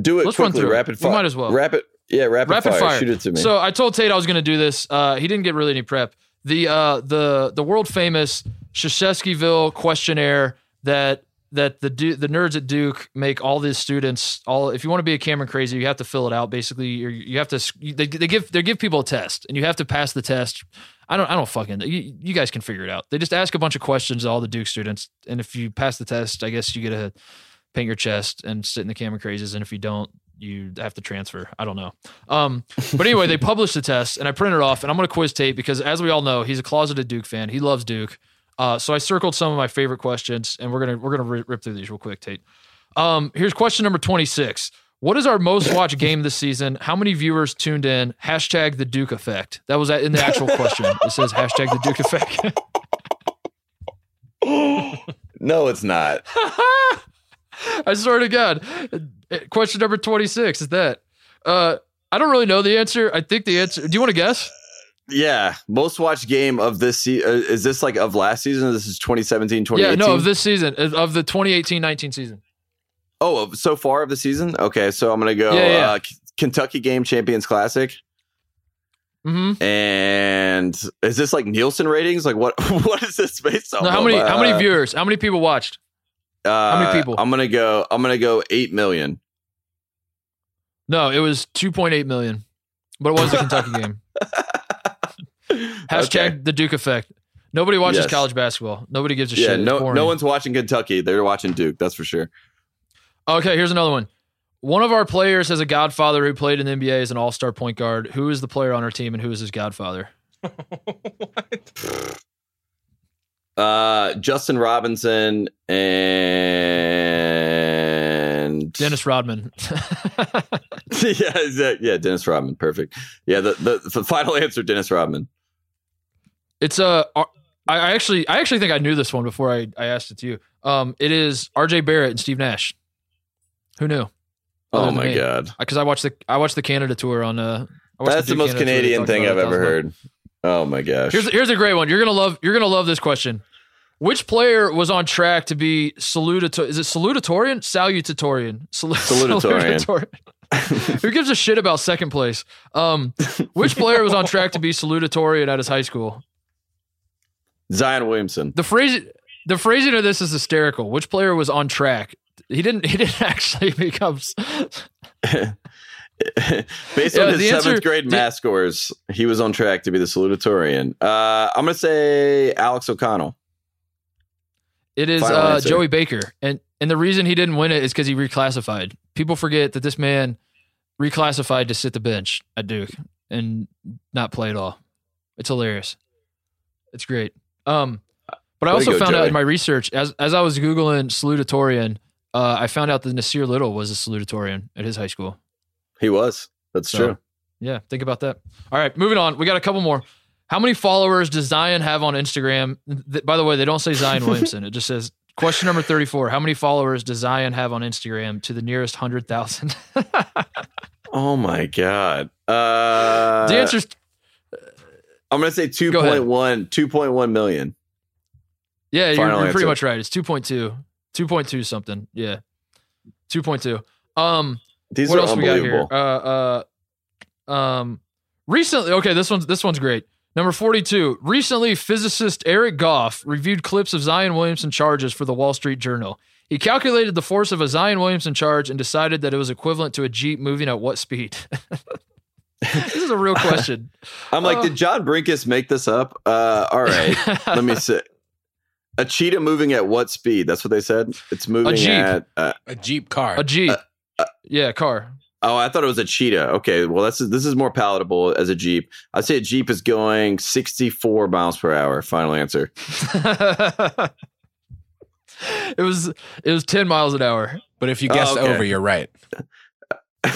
Do it let's run through rapid fire. might as well. Rapid, yeah, rapid, Rapid fire. fire. Shoot it to me. So I told Tate I was going to do this. Uh, he didn't get really any prep. The uh, the the world famous Krzyzewskiville questionnaire that that the the nerds at Duke make all these students all. If you want to be a Cameron crazy, you have to fill it out. Basically, you you have to they, they give they give people a test, and you have to pass the test. I don't I don't fucking you, you guys can figure it out. They just ask a bunch of questions to all the Duke students, and if you pass the test, I guess you get to paint your chest and sit in the Cameron Crazies, and if you don't, you have to transfer. I don't know. Um, but anyway, they published the test, and I printed it off, and I'm going to quiz Tate because, as we all know, he's a closeted Duke fan. He loves Duke. Uh, so I circled some of my favorite questions, and we're gonna we're gonna rip, rip through these real quick, Tate. Um, here's question number 26. What is our most watched game this season? How many viewers tuned in? Hashtag the Duke effect. That was in the actual question. It says hashtag the Duke effect. no, it's not. I swear to God. Question number 26 is that. Uh, I don't really know the answer. I think the answer. Do you want to guess? Yeah, most watched game of this se- uh, is this like of last season? This is 2017, Yeah, no, of this season, of the 2018-19 season. oh, so far of the season. Okay, so I'm gonna go Yeah, yeah. Uh, K- Kentucky Game Champions Classic. Mm-hmm. And is this like Nielsen ratings? Like what? What is this based on? No, how many? Uh, How many viewers? How many people watched? Uh, many people? I'm gonna go. I'm gonna go eight million. No, it was 2.8 million, but it was a Kentucky game. Hashtag Okay. the Duke effect. Nobody watches Yes. college basketball. Nobody gives a Yeah, shit. No, no one's watching Kentucky. They're watching Duke. That's for sure. Okay, here's another one. One of our players has a godfather who played in the NBA as an all-star point guard. Who is the player on our team, and who is his godfather? Uh, Justin Robinson and Dennis Rodman. yeah, yeah, Dennis Rodman. Perfect. Yeah, the, the the final answer, Dennis Rodman. it's a. Uh, I I actually, I actually think I knew this one before I, I asked it to you. Um, it is R.J. Barrett and Steve Nash. Who knew? Other Oh my me. god, Because I watched the I watched the Canada tour on. Uh, that's the Duke most Canada Canadian thing I've ever heard. Oh my gosh. Here's here's a great one. You're gonna love you're gonna love this question. Which player was on track to be salutatorian? Is it salutatorian? Salutatorian. Sal- Salutatorian. salutatorian. Who gives a shit about second place? Um, which player was on track to be salutatorian at his high school? Zion Williamson. The phrase the phrasing of this is hysterical. Which player was on track? He didn't. He didn't actually become. Based Yeah, on his seventh answer- grade math scores, he was on track to be the salutatorian. Uh, I'm gonna say Alex O'Connell. It is uh. Joey Baker, and and the reason he didn't win it is because he reclassified. People forget that this man reclassified to sit the bench at Duke and not play at all. It's hilarious. It's great. Um, but I also go, found out in my research as as I was googling salutatorian, uh, I found out that Nassir Little was a salutatorian at his high school. He was. That's So- true. Yeah, think about that. All right, moving on. We got a couple more. How many followers does Zion have on Instagram? Th- by the way, they don't say Zion Williamson. it just says question number 34. How many followers does Zion have on Instagram to the nearest 100,000? Oh my god. Uh, the answer's I'm gonna say Go ahead. 2.1, 2.1 million. yeah, you're, you're pretty much right. It's 2.2. 2.2 something. Yeah. 2.2. Um These what are else we got here? Uh, uh, um, recently, okay, this one's this one's great. Number forty-two. Recently, physicist Eric Goff reviewed clips of Zion Williamson charges for the Wall Street Journal. He calculated the force of a Zion Williamson charge and decided that it was equivalent to a jeep moving at what speed. this is a real question. I'm like, uh, did John Brenkus make this up? Uh, all right, let me see. A cheetah moving at what speed? That's what they said. It's moving a Jeep. at. Uh, A Jeep car. A jeep. uh, yeah, car. Oh, I thought it was a cheetah. Okay, well, that's this is more palatable as a Jeep. I'd say a Jeep is going 64 miles per hour. Final answer. it was it was ten miles an hour. but if you Oh, okay. over, you're right.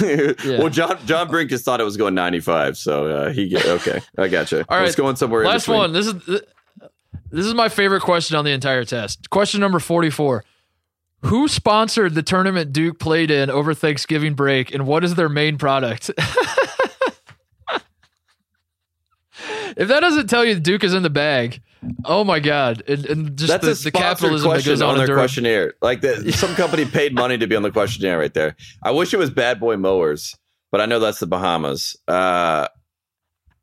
Well, John John Brenkus thought it was going 95, so uh, he get okay. I gotcha. All All right, it's going somewhere. Last one. This is this is my favorite question on the entire test. Question number forty-four: Who sponsored the tournament Duke played in over Thanksgiving break, and what is their main product? if that doesn't tell you Duke is in the bag, oh my god! And, and just That's the, a the capitalism that goes on on their Durham. questionnaire. Like the, some company paid money to be on the questionnaire right there. I wish it was Bad Boy Mowers, but I know that's the Bahamas. Uh,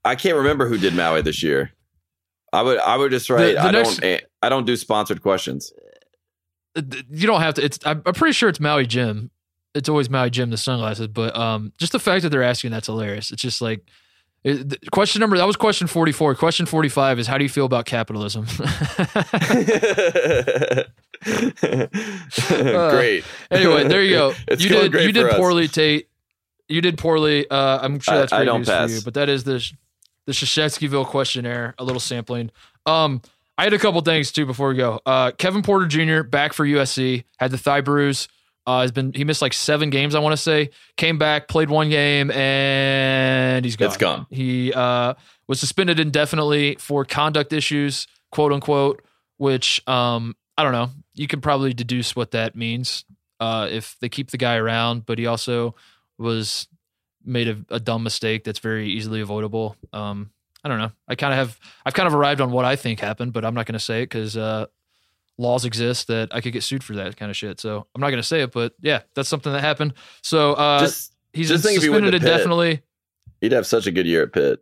I can't remember who did Maui this year. I would I would just write. the I next- don't I don't do sponsored questions. You don't have to. It's I'm, pretty sure it's Maui Jim. It's always Maui Jim the sunglasses, but um, just the fact that they're asking that's hilarious. It's just like it, question number that was question 44. Question 45 is how do you feel about capitalism? great. anyway, there you go. It's you did you did for us. poorly, Tate. You did poorly. Uh, I'm sure that's I great news pass. for you, but that is the the Krzyzewskiville questionnaire, a little sampling. Um, I had a couple things too before we go. Uh, Kevin Porter Jr. back for USC had the thigh bruise. Uh, has been he missed like seven games, I want to say. Came back, played one game, and he's gone. It's gone. He uh, was suspended indefinitely for conduct issues, quote unquote. Which um, I don't know. You can probably deduce what that means uh, if they keep the guy around, but he also was made a, a dumb mistake that's very easily avoidable. Um, I don't know. I kind of have I've kind of arrived on what I think happened, but I'm not going to say it because uh, laws exist that I could get sued for that kind of shit. So I'm not going to say it, but yeah, that's something that happened. So uh, just he's just if he suspended indefinitely. he'd have such a good year at Pitt.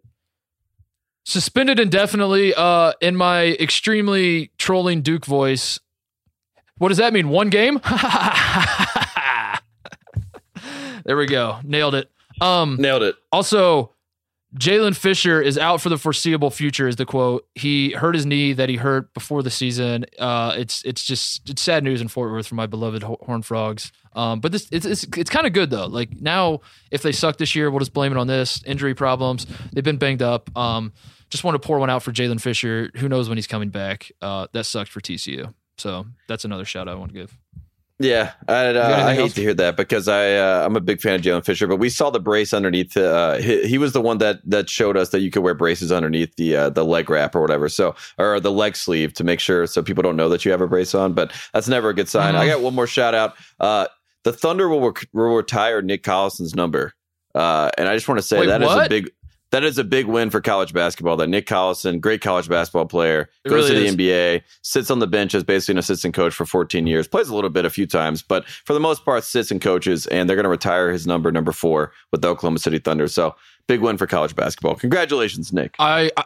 Suspended indefinitely. Uh, in my extremely trolling Duke voice. What does that mean? One game? there we go. Nailed it. Um, Nailed it. Also, Jaylen Fisher is out for the foreseeable future. Is the quote? He hurt his knee that he hurt before the season. Uh, it's it's just it's sad news in Fort Worth for my beloved Ho- Horn Frogs. Um, but this it's it's, it's kind of good though. Like now, if they suck this year, we'll just blame it on this injury problems. They've been banged up. Um, just want to pour one out for Jaylen Fisher. Who knows when he's coming back? Uh, that sucked for TCU. So that's another shout out I want to give. Yeah, I, uh, I hate else? to hear that because I uh, I'm a big fan of Jaylen Fisher, but we saw the brace underneath. Uh, he, he was the one that that showed us that you could wear braces underneath the uh, the leg wrap or whatever, so or the leg sleeve to make sure so people don't know that you have a brace on. But that's never a good sign. Mhm. I got one more shout out. Uh, the Thunder will, rec- will retire Nick Collison's number, uh, and I just want to say Wait, that is a big. That is a big win for college basketball. That Nick Collison, great college basketball player, It goes really to is. the NBA, sits on the bench as basically an assistant coach for 14 years, plays a little bit a few times, but for the most part, sits and coaches. And they're going to retire his number, number four, with the Oklahoma City Thunder. So big win for college basketball. Congratulations, Nick. I, I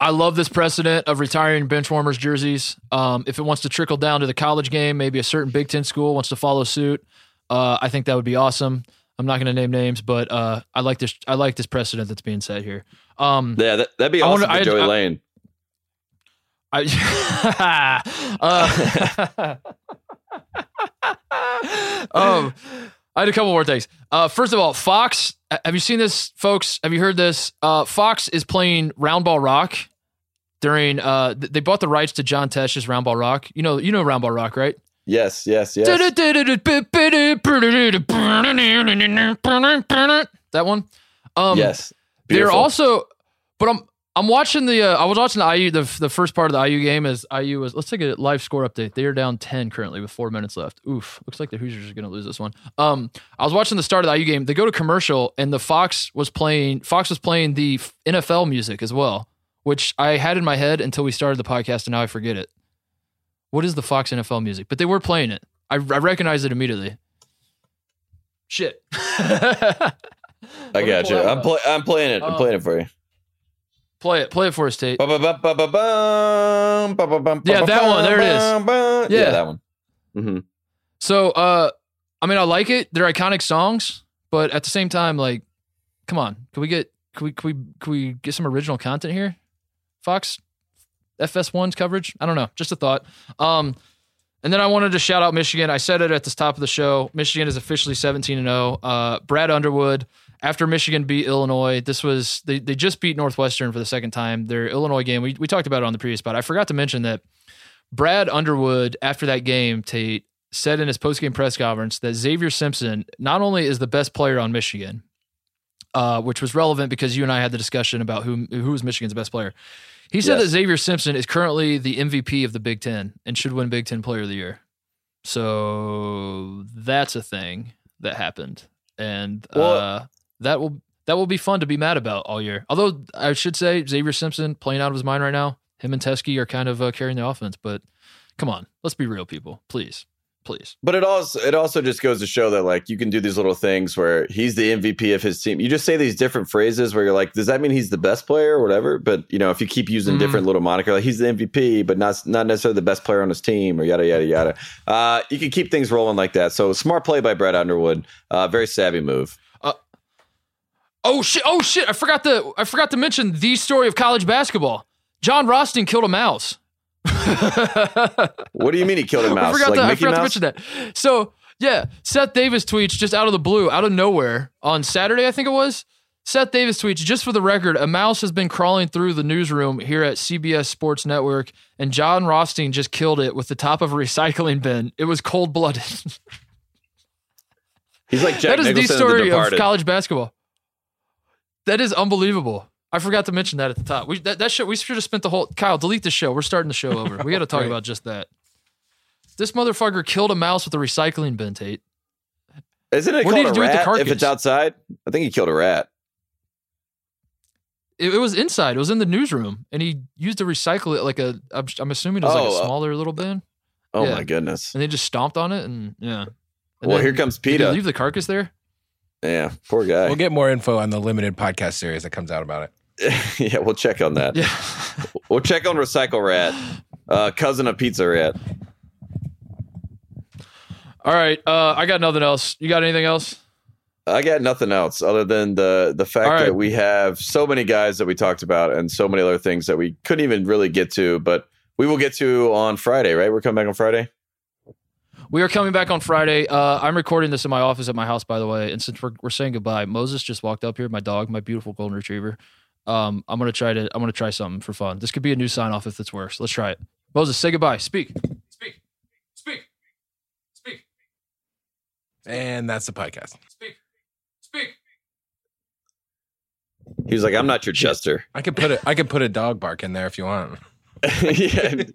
I love this precedent of retiring bench warmers jerseys. Um, if it wants to trickle down to the college game, maybe a certain Big Ten school wants to follow suit. Uh, I think that would be awesome. I'm not going to name names, but uh, I like this. I like this precedent that's being set here. Um, Yeah, that, that'd be I awesome wonder- I- Joey I- Lane. I, uh, um, I had a couple more things. Uh, first of all, Fox. Have you seen this, folks? Have you heard this? Uh, Fox is playing Roundball Rock during. Uh, th- they bought the rights to John Tesh's Roundball Rock. You know, you know Roundball Rock, right? Yes, yes, yes. That one. Um, yes. They're also, but I'm I'm watching the. Uh, I was watching the IU. The, the first part of the IU game is IU was. Let's take a live score update. They are down ten currently with four minutes left. Oof, looks like the Hoosiers are going to lose this one. Um, I was watching the start of the IU game. They go to commercial, and the Fox was playing. Fox was playing the NFL music as well, which I had in my head until we started the podcast, and now I forget it. What is the Fox NFL music? But they were playing it. I, I recognized it immediately. Shit. I got you. I'm up. pl- I'm playing it. I'm Oh. playing it for you. play it. Play it for us, Tate. Yeah, that one. There it is. ba-ba-bum. Yeah. Yeah, that one. hmm So, uh, I mean, I like it. They're iconic songs, but at the same time, like, come on, can we get can we can we can we get some original content here? Fox, FS1's coverage. I don't know. Just a thought. Um, and then I wanted to shout out Michigan. I said it at the top of the show. Michigan is officially 17 and 0. Uh, Brad Underwood. After Michigan beat Illinois, this was they, they just beat Northwestern for the second time. Their Illinois game, we, we talked about it on the previous spot. I forgot to mention that Brad Underwood, after that game, Tate said in his postgame press conference that Xavier Simpson not only is the best player on Michigan, uh, which was relevant because you and I had the discussion about who who was Michigan's best player. He said Yes. that Xavier Simpson is currently the MVP of the Big Ten and should win Big Ten Player of the Year. So that's a thing that happened, and Well- uh, that will that will be fun to be mad about all year. Although I should say Xavier Simpson playing out of his mind right now. Him and Teske are kind of uh, carrying the offense, but come on, let's be real, people. Please, please. But it also it also just goes to show that like you can do these little things where he's the MVP of his team. You just say these different phrases where you're like, does that mean he's the best player or whatever? But you know, if you keep using Mhm. different little moniker, like he's the MVP, but not not necessarily the best player on his team or yada yada yada. Uh, you can keep things rolling like that. So smart play by Brett Underwood. Uh, very savvy move. Oh shit! Oh shit! I forgot to I forgot to mention the story of college basketball. Jon Rothstein killed a mouse. What do you mean he killed a I mouse? forgot, Like to, I forgot to mention that. So yeah, Seth Davis tweets just out of the blue, out of nowhere on Saturday, I think it was. Seth Davis tweets, just for the record, a mouse has been crawling through the newsroom here at CBS Sports Network, and Jon Rothstein just killed it with the top of a recycling bin. It was cold blooded. He's like Jack that is the Nicholson in story The of college basketball. That is unbelievable. I forgot to mention that at the top. We that, that show we should have spent the whole Kyle, delete the show. We're starting the show over. We gotta talk Right. about just that. This motherfucker killed a mouse with a recycling bin, Tate. Isn't it What did called he a do with the rat if it's outside? I think he killed a rat. It, it was inside. It was in the newsroom, and he used to recycle it like a. I'm, I'm assuming it was like Oh, a uh, smaller little bin, Oh Yeah. my goodness. and they just stomped on it, and yeah. And well, then- here comes Peter. leave the carcass there? Yeah, poor guy. We'll get more info on the limited podcast series that comes out about it. yeah, we'll check on that. Yeah. We'll check on Recycle Rat, uh, cousin of Pizza Rat. All right. Uh, I got nothing else. You got anything else? I got nothing else other than the the fact right. that we have so many guys that we talked about and so many other things that we couldn't even really get to, but we will get to on Friday, right? We're coming back on Friday. We are coming back on Friday. Uh, I'm recording this in my office at my house, by the way. And since we're, we're saying goodbye, Moses just walked up here. My dog, my beautiful golden retriever. Um, I'm gonna try to. I'm gonna try something for fun. This could be a new sign off if it's worse. Let's try it. Moses, say goodbye. Speak. Speak. Speak. Speak. And that's the podcast. Speak. Speak. He was like, "I'm not your jester." I could put a I could put a dog bark in there if you want. yeah.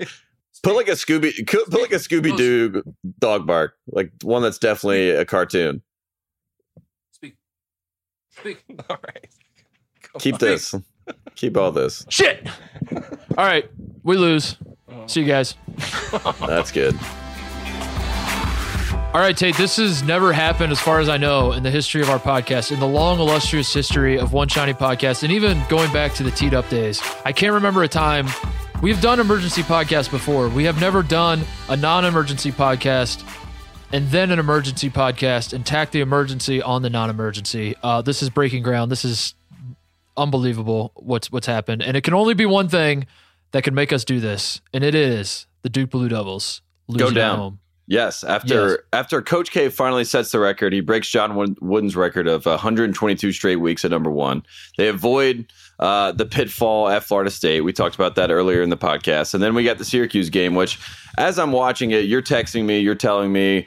Put like a Scooby, put like a Scooby Doo dog bark, like one that's definitely a cartoon. Speak. Speak. All right. Keep this. Keep all this. Shit. All right. We lose. See you guys. That's good. All right, Tate, this has never happened, as far as I know, in the history of our podcast, in the long, illustrious history of One Shiny Podcast, and even going back to the Teed Up days. I can't remember a time. We've done emergency podcasts before. We have never done a non emergency podcast and then an emergency podcast and tack the emergency on the non emergency. Uh, this is breaking ground. This is unbelievable what's what's happened. And it can only be one thing that can make us do this, and it is the Duke Blue Devils losing at down. home. Yes, after Yes. after Coach K finally sets the record, he breaks John Wooden's record of 122 straight weeks at number one. They avoid uh, the pitfall at Florida State. We talked about that earlier in the podcast, and then we got the Syracuse game. Which, as I'm watching it, you're texting me, you're telling me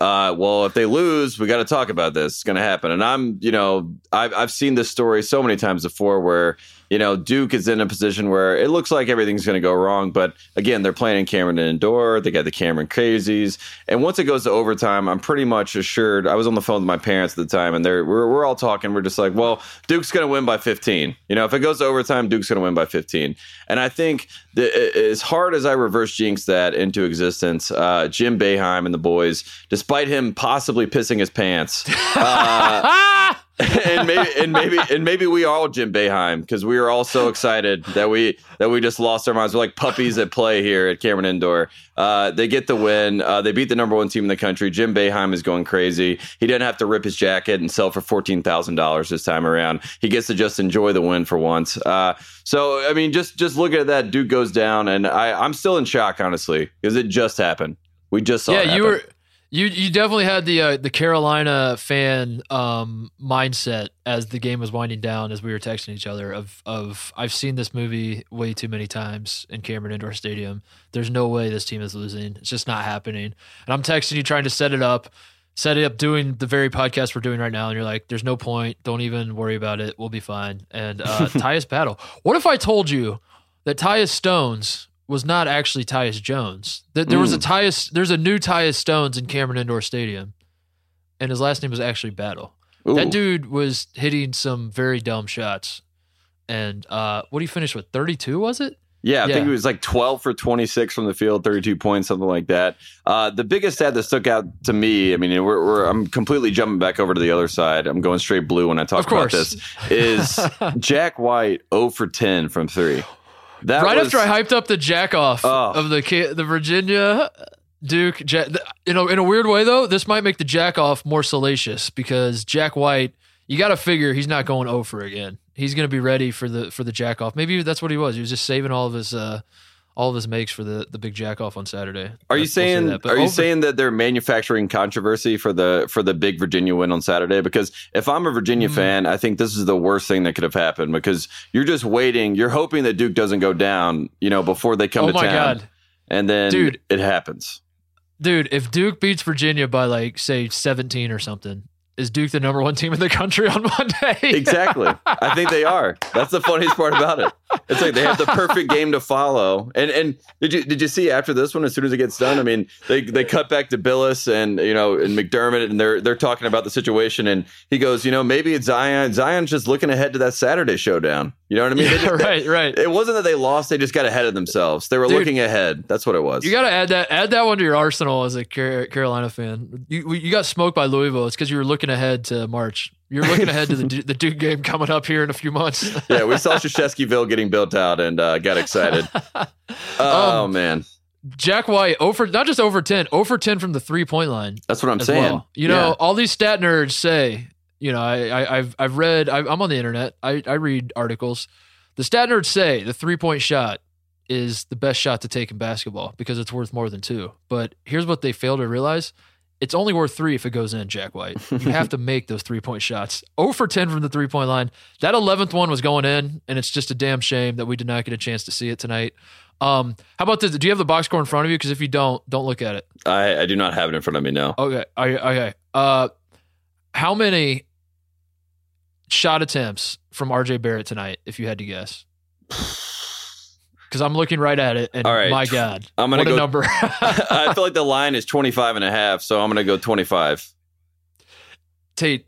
uh, well, if they lose, we got to talk about this. It's going to happen. And I'm, you know, I've, I've seen this story so many times before where, you know, Duke is in a position where it looks like everything's going to go wrong. But again, they're playing in Cameron Indoor. They got the Cameron Crazies. And once it goes to overtime, I'm pretty much assured. I was on the phone with my parents at the time, and they're, we're, we're all talking. We're just like, well, Duke's going to win by 15. You know, if it goes to overtime, Duke's going to win by 15. And I think that as hard as I reverse jinx that into existence, uh, Jim Boeheim and the boys, despite him possibly pissing his pants, uh, and maybe and maybe and maybe we are all Jim Boeheim because we were all so excited that we that we just lost our minds. We're like puppies at play here at Cameron Indoor. Uh, they get the win. Uh, they beat the number one team in the country. Jim Boeheim is going crazy. He didn't have to rip his jacket and sell for fourteen thousand dollars this time around. He gets to just enjoy the win for once. Uh, so I mean, just just look at that. Duke goes down, and I I'm still in shock honestly because it just happened. We just saw. yeah, it you were you you definitely had the uh, the Carolina fan um, mindset as the game was winding down as we were texting each other of of I've seen this movie way too many times in Cameron Indoor Stadium. There's no way this team is losing. It's just not happening. And I'm texting you trying to set it up, set it up doing the very podcast we're doing right now and you're like there's no point. Don't even worry about it. We'll be fine. And uh Tyus Battle. What if I told you that Tyus Stones was not actually Tyus Jones. That there was a Tyus there's a new Tyus Stones in Cameron Indoor Stadium. And his last name was actually Battle. Ooh. That dude was hitting some very dumb shots. And uh what did he finish with? 32 was it? Yeah, I think Yeah. it was like 12 for 26 from the field, 32 points, something like that. Uh, the biggest stat that stuck out to me, I mean, we're, we're, I'm completely jumping back over to the other side. I'm going straight blue when I talk about this. Is Jack White 0 for 10 from three? That right was- after I hyped up the jack off Oh. of the the Virginia Duke, ja- th- you know, in a weird way though, this might make the jack off more salacious because Jack White, you got to figure he's not going over again. He's going to be ready for the for the jack off. Maybe that's what he was. He was just saving all of his uh all of his makes for the the big jack off on Saturday. Are you We'll say saying that. Are you over- saying that they're manufacturing controversy for the for the big Virginia win on Saturday? Because if I'm a Virginia Mm. fan, I think this is the worst thing that could have happened because you're just waiting, you're hoping that Duke doesn't go down, you know, before they come Oh to my town. god. And then Dude. it happens. Dude, if Duke beats Virginia by like say 17 or something, is Duke the number 1 team in the country on Monday? Exactly. I think they are. That's the funniest part about it. It's like they have the perfect game to follow. And and did you did you see after this one, as soon as it gets done? I mean, they they cut back to Bilas and you know and McDermott, and they're they're talking about the situation, and he goes, you know, maybe it's Zion. Zion's just looking ahead to that Saturday showdown. You know what I mean? Yeah, just- right, right. It wasn't that they lost; they just got ahead of themselves. They were Dude. looking ahead. That's what it was. You got to add that add that one to your arsenal as a Carolina fan. You you got smoked by Louisville. It's because you were looking ahead to March. You're looking ahead to the the Duke game coming up here in a few months. yeah, we saw Krzyzewskiville getting built out and uh, got excited. Oh Um, man, Jack White over not just over ten, over ten from the three point line. that's what I'm saying. well. You know, Yeah. all these stat nerds say, you know, I, I I've I've read, I, I'm on the internet, I I read articles. The stat nerds say the three point shot is the best shot to take in basketball because it's worth more than two. But here's what they fail to realize. It's only worth three if it goes in, Jack White. You have to make those three point shots. 0 for 10 from the three point line. That 11th one was going in, and it's just a damn shame that we did not get a chance to see it tonight. Um, how about this? Do you have the box score in front of you? Because if you don't, don't look at it. I, I do not have it in front of me now. Okay. Okay. Okay. Uh, how many shot attempts from RJ Barrett tonight, if you had to guess? Because I'm looking right at it, and All right. my God, I'm gonna what a go- number! I feel like the line is 25 and a half, so I'm going to go 25. Tate,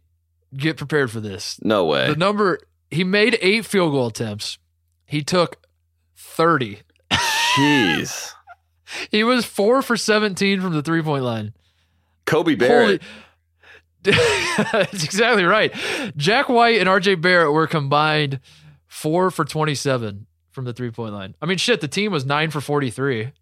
get prepared for this. No way. The number he made eight field goal attempts. He took thirty. Jeez. He was four for seventeen from the three point line. Kobe Barrett. Holy, that's exactly right. Jack White and RJ Barrett were combined four for 27 from the three point line. I mean, shit, the team was nine for 43.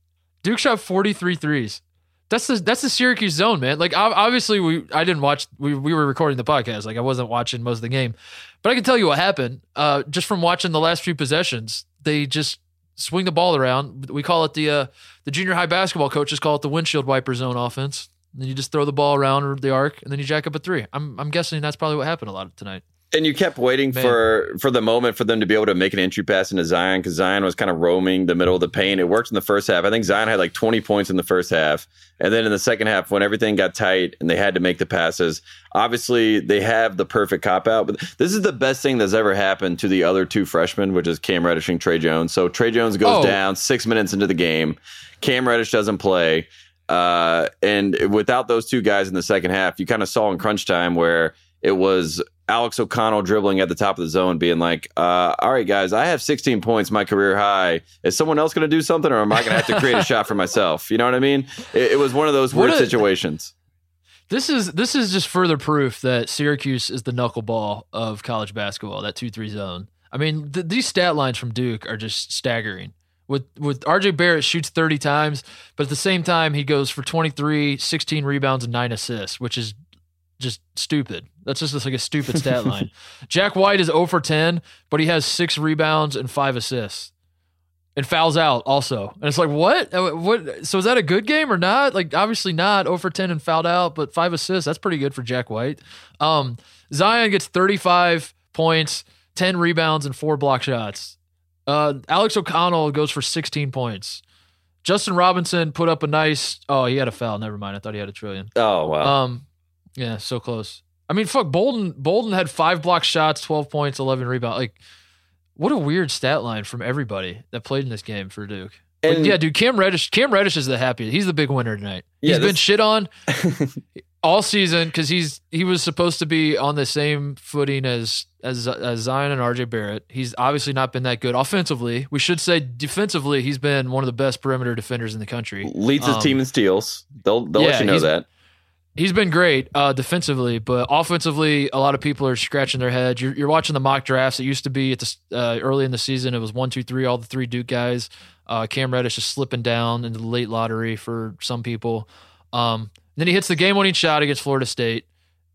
Duke shot 43 threes. That's the that's the Syracuse zone, man. Like obviously we I didn't watch we we were recording the podcast. Like I wasn't watching most of the game. But I can tell you what happened. Uh just from watching the last few possessions. They just swing the ball around. We call it the uh the junior high basketball coaches call it the windshield wiper zone offense. And then you just throw the ball around the arc and then you jack up a three. I'm I'm guessing that's probably what happened a lot tonight. And you kept waiting Man. for for the moment for them to be able to make an entry pass into Zion because Zion was kind of roaming the middle of the paint. It worked in the first half. I think Zion had like 20 points in the first half. And then in the second half, when everything got tight and they had to make the passes, obviously they have the perfect cop out. But this is the best thing that's ever happened to the other two freshmen, which is Cam Reddish and Tre Jones. So Tre Jones goes Oh. down six minutes into the game. Cam Reddish doesn't play. Uh, and without those two guys in the second half, you kind of saw in crunch time where it was Alex O'Connell dribbling at the top of the zone, being like, uh, "All right, guys, I have 16 points, my career high. Is someone else going to do something, or am I going to have to create a shot for myself?" You know what I mean? It, it was one of those weird a- situations. This is this is just further proof that Syracuse is the knuckleball of college basketball. That two three zone. I mean, th- these stat lines from Duke are just staggering. With with RJ Barrett shoots 30 times, but at the same time he goes for 23, 16 rebounds and 9 assists, which is just stupid. That's just, just like a stupid stat line. Jack White is 0 for 10, but he has 6 rebounds and 5 assists. And fouls out also. And it's like, what? Uh, What so is that a good game or not? Like obviously not. 0 for 10 and fouled out, but 5 assists. That's pretty good for Jack White. Um Zion gets 35 points, 10 rebounds and 4 block shots. Uh, Alex O'Connell goes for 16 points. Justin Robinson put up a nice. Oh, he had a foul. Never mind. I thought he had a trillion. Oh wow! Um, yeah, so close. I mean, fuck. Bolden. Bolden had five block shots, 12 points, 11 rebounds. Like, what a weird stat line from everybody that played in this game for Duke. But And- yeah, dude, Cam Reddish. Cam Reddish is the happiest. He's the big winner tonight. Yeah, He's been shit on all season because he's he was supposed to be on the same footing as as as Zion and RJ Barrett. He's obviously not been that good offensively. We should say defensively, he's been one of the best perimeter defenders in the country. Leads his um, team in steals. They'll they'll yeah, let you know he's- that. He's been great uh, defensively, but offensively, a lot of people are scratching their heads. You're, you're watching the mock drafts. It used to be at the uh, early in the season. It was one, two, three, all the three Duke guys. Uh, Cam Reddish is slipping down into the late lottery for some people. Um, then he hits the game-winning shot against Florida State,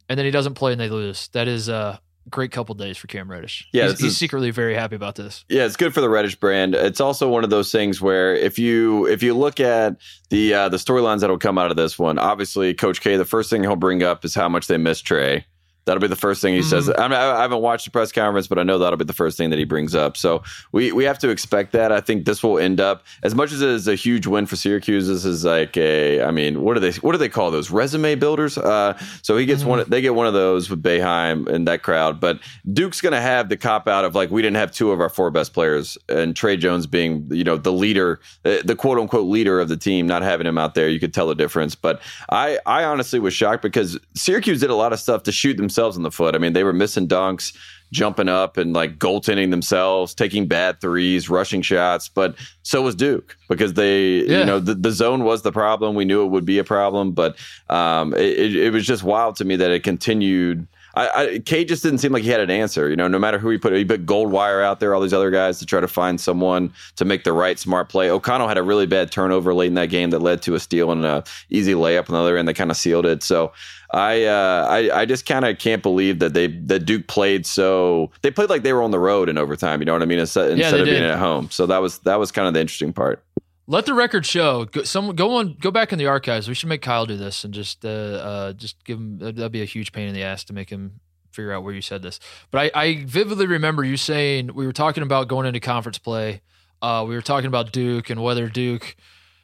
and then he doesn't play and they lose. That is a great couple days for Cam Reddish. Yeah, he's is- secretly very happy about this. Yeah, it's good for the Reddish brand. It's also one of those things where if you if you look at the uh, the storylines that'll come out of this one, obviously Coach K, the first thing he'll bring up is how much they miss Tre. That'll be the first thing he says. I, mean, I I haven't watched the press conference, but I know that'll be the first thing that he brings up. So we we have to expect that. I think this will end up as much as it is a huge win for Syracuse. This is like a, I mean, what do they what do they call those resume builders? Uh, so he gets one. They get one of those with Boeheim and that crowd. But Duke's going to have the cop out of like we didn't have two of our four best players, and Tre Jones being you know the leader, the, the quote unquote leader of the team, not having him out there, you could tell the difference. But I I honestly was shocked because Syracuse did a lot of stuff to shoot themselves in the foot. I mean, they were missing dunks. Jumping up and like goaltending themselves, taking bad threes, rushing shots, but so was Duke because they, Yeah. you know, the, the zone was the problem. We knew it would be a problem, but um, it, it was just wild to me that it continued. I, I, K just didn't seem like he had an answer. You know, no matter who he put, he put Goldwire out there, all these other guys to try to find someone to make the right smart play. O'Connell had a really bad turnover late in that game that led to a steal and a easy layup on the other end that kind of sealed it. So I, uh, I, I just kind of can't believe that they that Duke played so they played like they were on the road in overtime. You know what I mean? Instead, Yeah, instead of being at home. So that was that was kind of the interesting part. Let the record show. Go, some go on, go back in the archives. We should make Kyle do this and just, uh, uh, just give him. That'd be a huge pain in the ass to make him figure out where you said this. But I, I vividly remember you saying we were talking about going into conference play. Uh, we were talking about Duke and whether Duke,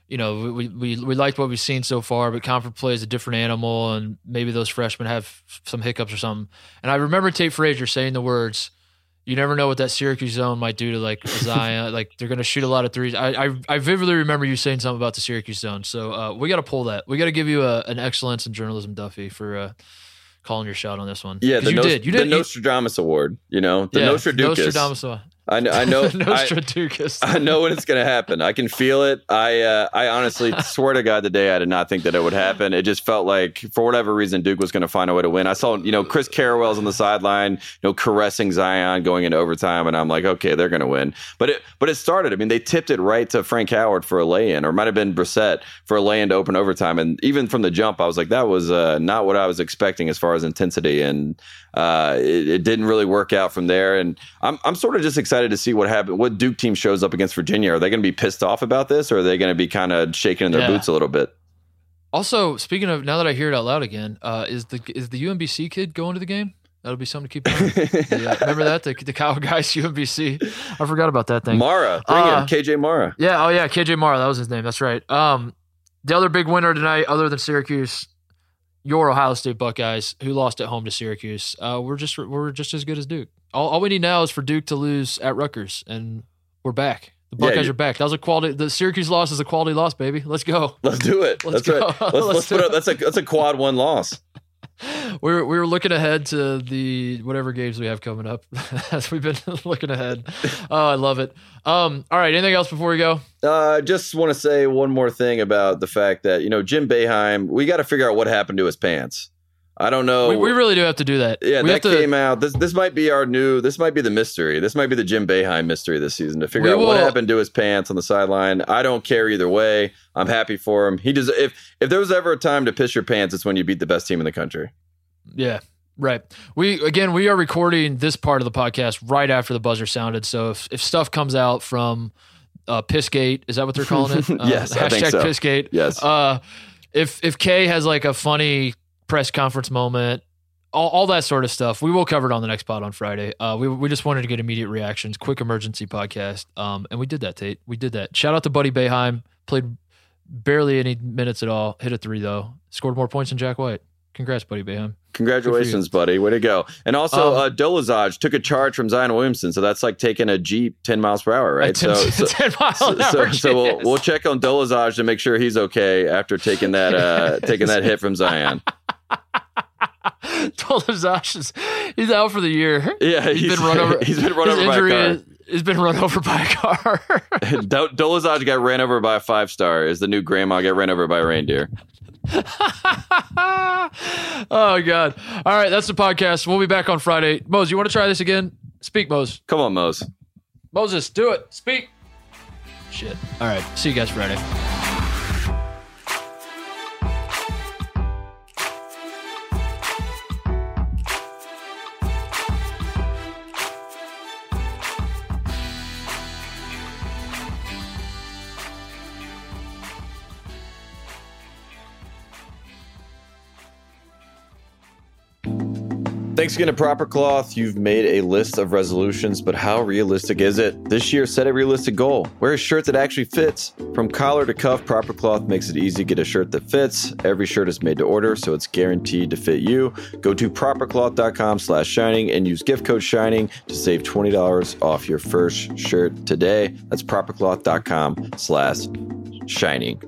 you know, we, we we liked what we've seen so far, but conference play is a different animal, and maybe those freshmen have some hiccups or something. And I remember Tate Frazier saying the words. You never know what that Syracuse zone might do to like Zion. like they're going to shoot a lot of threes. I, I I vividly remember you saying something about the Syracuse zone. So uh, we got to pull that. We got to give you a, an excellence in journalism, Duffy, for uh, calling your shot on this one. Yeah, the, you Nos- did. You the did. you- Nostradamus Award. You know, the yeah, Nostradamus. Nostradamus. I know. I know. I, Nostradamus. I know when it's going to happen. I can feel it. I uh, I honestly swear to God, today I did not think that it would happen. It just felt like, for whatever reason, Duke was going to find a way to win. I saw, you know, Chris Carrawell's on the sideline, you know, caressing Zion going into overtime, and I'm like, okay, they're going to win. But it but it started. I mean, they tipped it right to Frank Howard for a lay-in, or it might have been Brissett for a lay-in to open overtime. And even from the jump, I was like, that was uh, not what I was expecting as far as intensity, and uh, it, it didn't really work out from there. And I'm I'm sort of just excited to see what happens. What Duke team shows up against Virginia? Are they going to be pissed off about this, or are they going to be kind of shaking in their Yeah. boots a little bit? Also, speaking of, now that I hear it out loud again, uh, is the is the UMBC kid going to the game That'll be something to keep in yeah, remember that the, the Kyle guys UMBC. I forgot about that thing. Maura, bring Uh, KJ Maura. Yeah. Oh yeah, KJ Maura. That was his name. That's right. Um, the other big winner tonight, other than Syracuse, your Ohio State Buckeyes, who lost at home to Syracuse. Uh, we're just we're just as good as Duke. All, all we need now is for Duke to lose at Rutgers, and we're back. The Yeah, Buckeyes you- are back. That was a quality. The Syracuse loss is a quality loss, baby. Let's go. Let's do it. Let's that's right. go. Let's, Let's let's put up. That's a that's a quad one loss. We were, we were looking ahead to the whatever games we have coming up. As we've been looking ahead. Oh, I love it. Um, all right. Anything else before we go? Uh, just want to say one more thing about the fact that you know Jim Boeheim. We got to figure out what happened to his pants. I don't know. we, we really do have to do that. yeah, we that to, came out. This this might be our new. This might be the mystery. This might be the Jim Boeheim mystery this season to figure out what happened to his pants on the sideline. I don't care either way. I'm happy for him. He does. If if there was ever a time to piss your pants, it's when you beat the best team in the country. Yeah. Right. We again we are recording this part of the podcast right after the buzzer sounded. So if, if stuff comes out from uh Pissgate, is that what they're calling it? Uh, Yes, I think hashtag so. Pissgate. Yes. Uh if if Kay has like a funny press conference moment, all, all that sort of stuff, we will cover it on the next pod on Friday. Uh we we just wanted to get immediate reactions, quick emergency podcast. Um and we did that, Tate. We did that. Shout out to Buddy Boeheim. Played barely any minutes at all. Hit a three though. Scored more points than Jack White. Congrats, Buddy Boeheim. Congratulations, buddy. Way to go. And also, Um, uh, Dolezaj took a charge from Zion Williamson. So that's like taking a Jeep 10 miles per hour, right? 10, so, so, 10 mile so, an hour, so, so we'll, we'll check on Dolezaj to make sure he's okay after taking that uh, taking that hit from Zion. Dolezaj is he's out for the year. Yeah, He's been run over. He's been run his over by a car. is- He's been run over by a car. Do- Dolezaj got ran over by a five star. Is the new grandma get ran over by a reindeer? oh god! All right, that's the podcast. We'll be back on Friday. Mose, you want to try this again? Speak, Mose. Come on, Mose. Moses, do it. Speak. Shit. All right. See you guys Friday. Thanks again to Proper Cloth. You've made a list of resolutions, but how realistic is it? This year, set a realistic goal. Wear a shirt that actually fits. From collar to cuff, Proper Cloth makes it easy to get a shirt that fits. Every shirt is made to order, so it's guaranteed to fit you. Go to propercloth.com slash shining and use gift code shining to save $20 off your first shirt today. That's propercloth.com slash shining.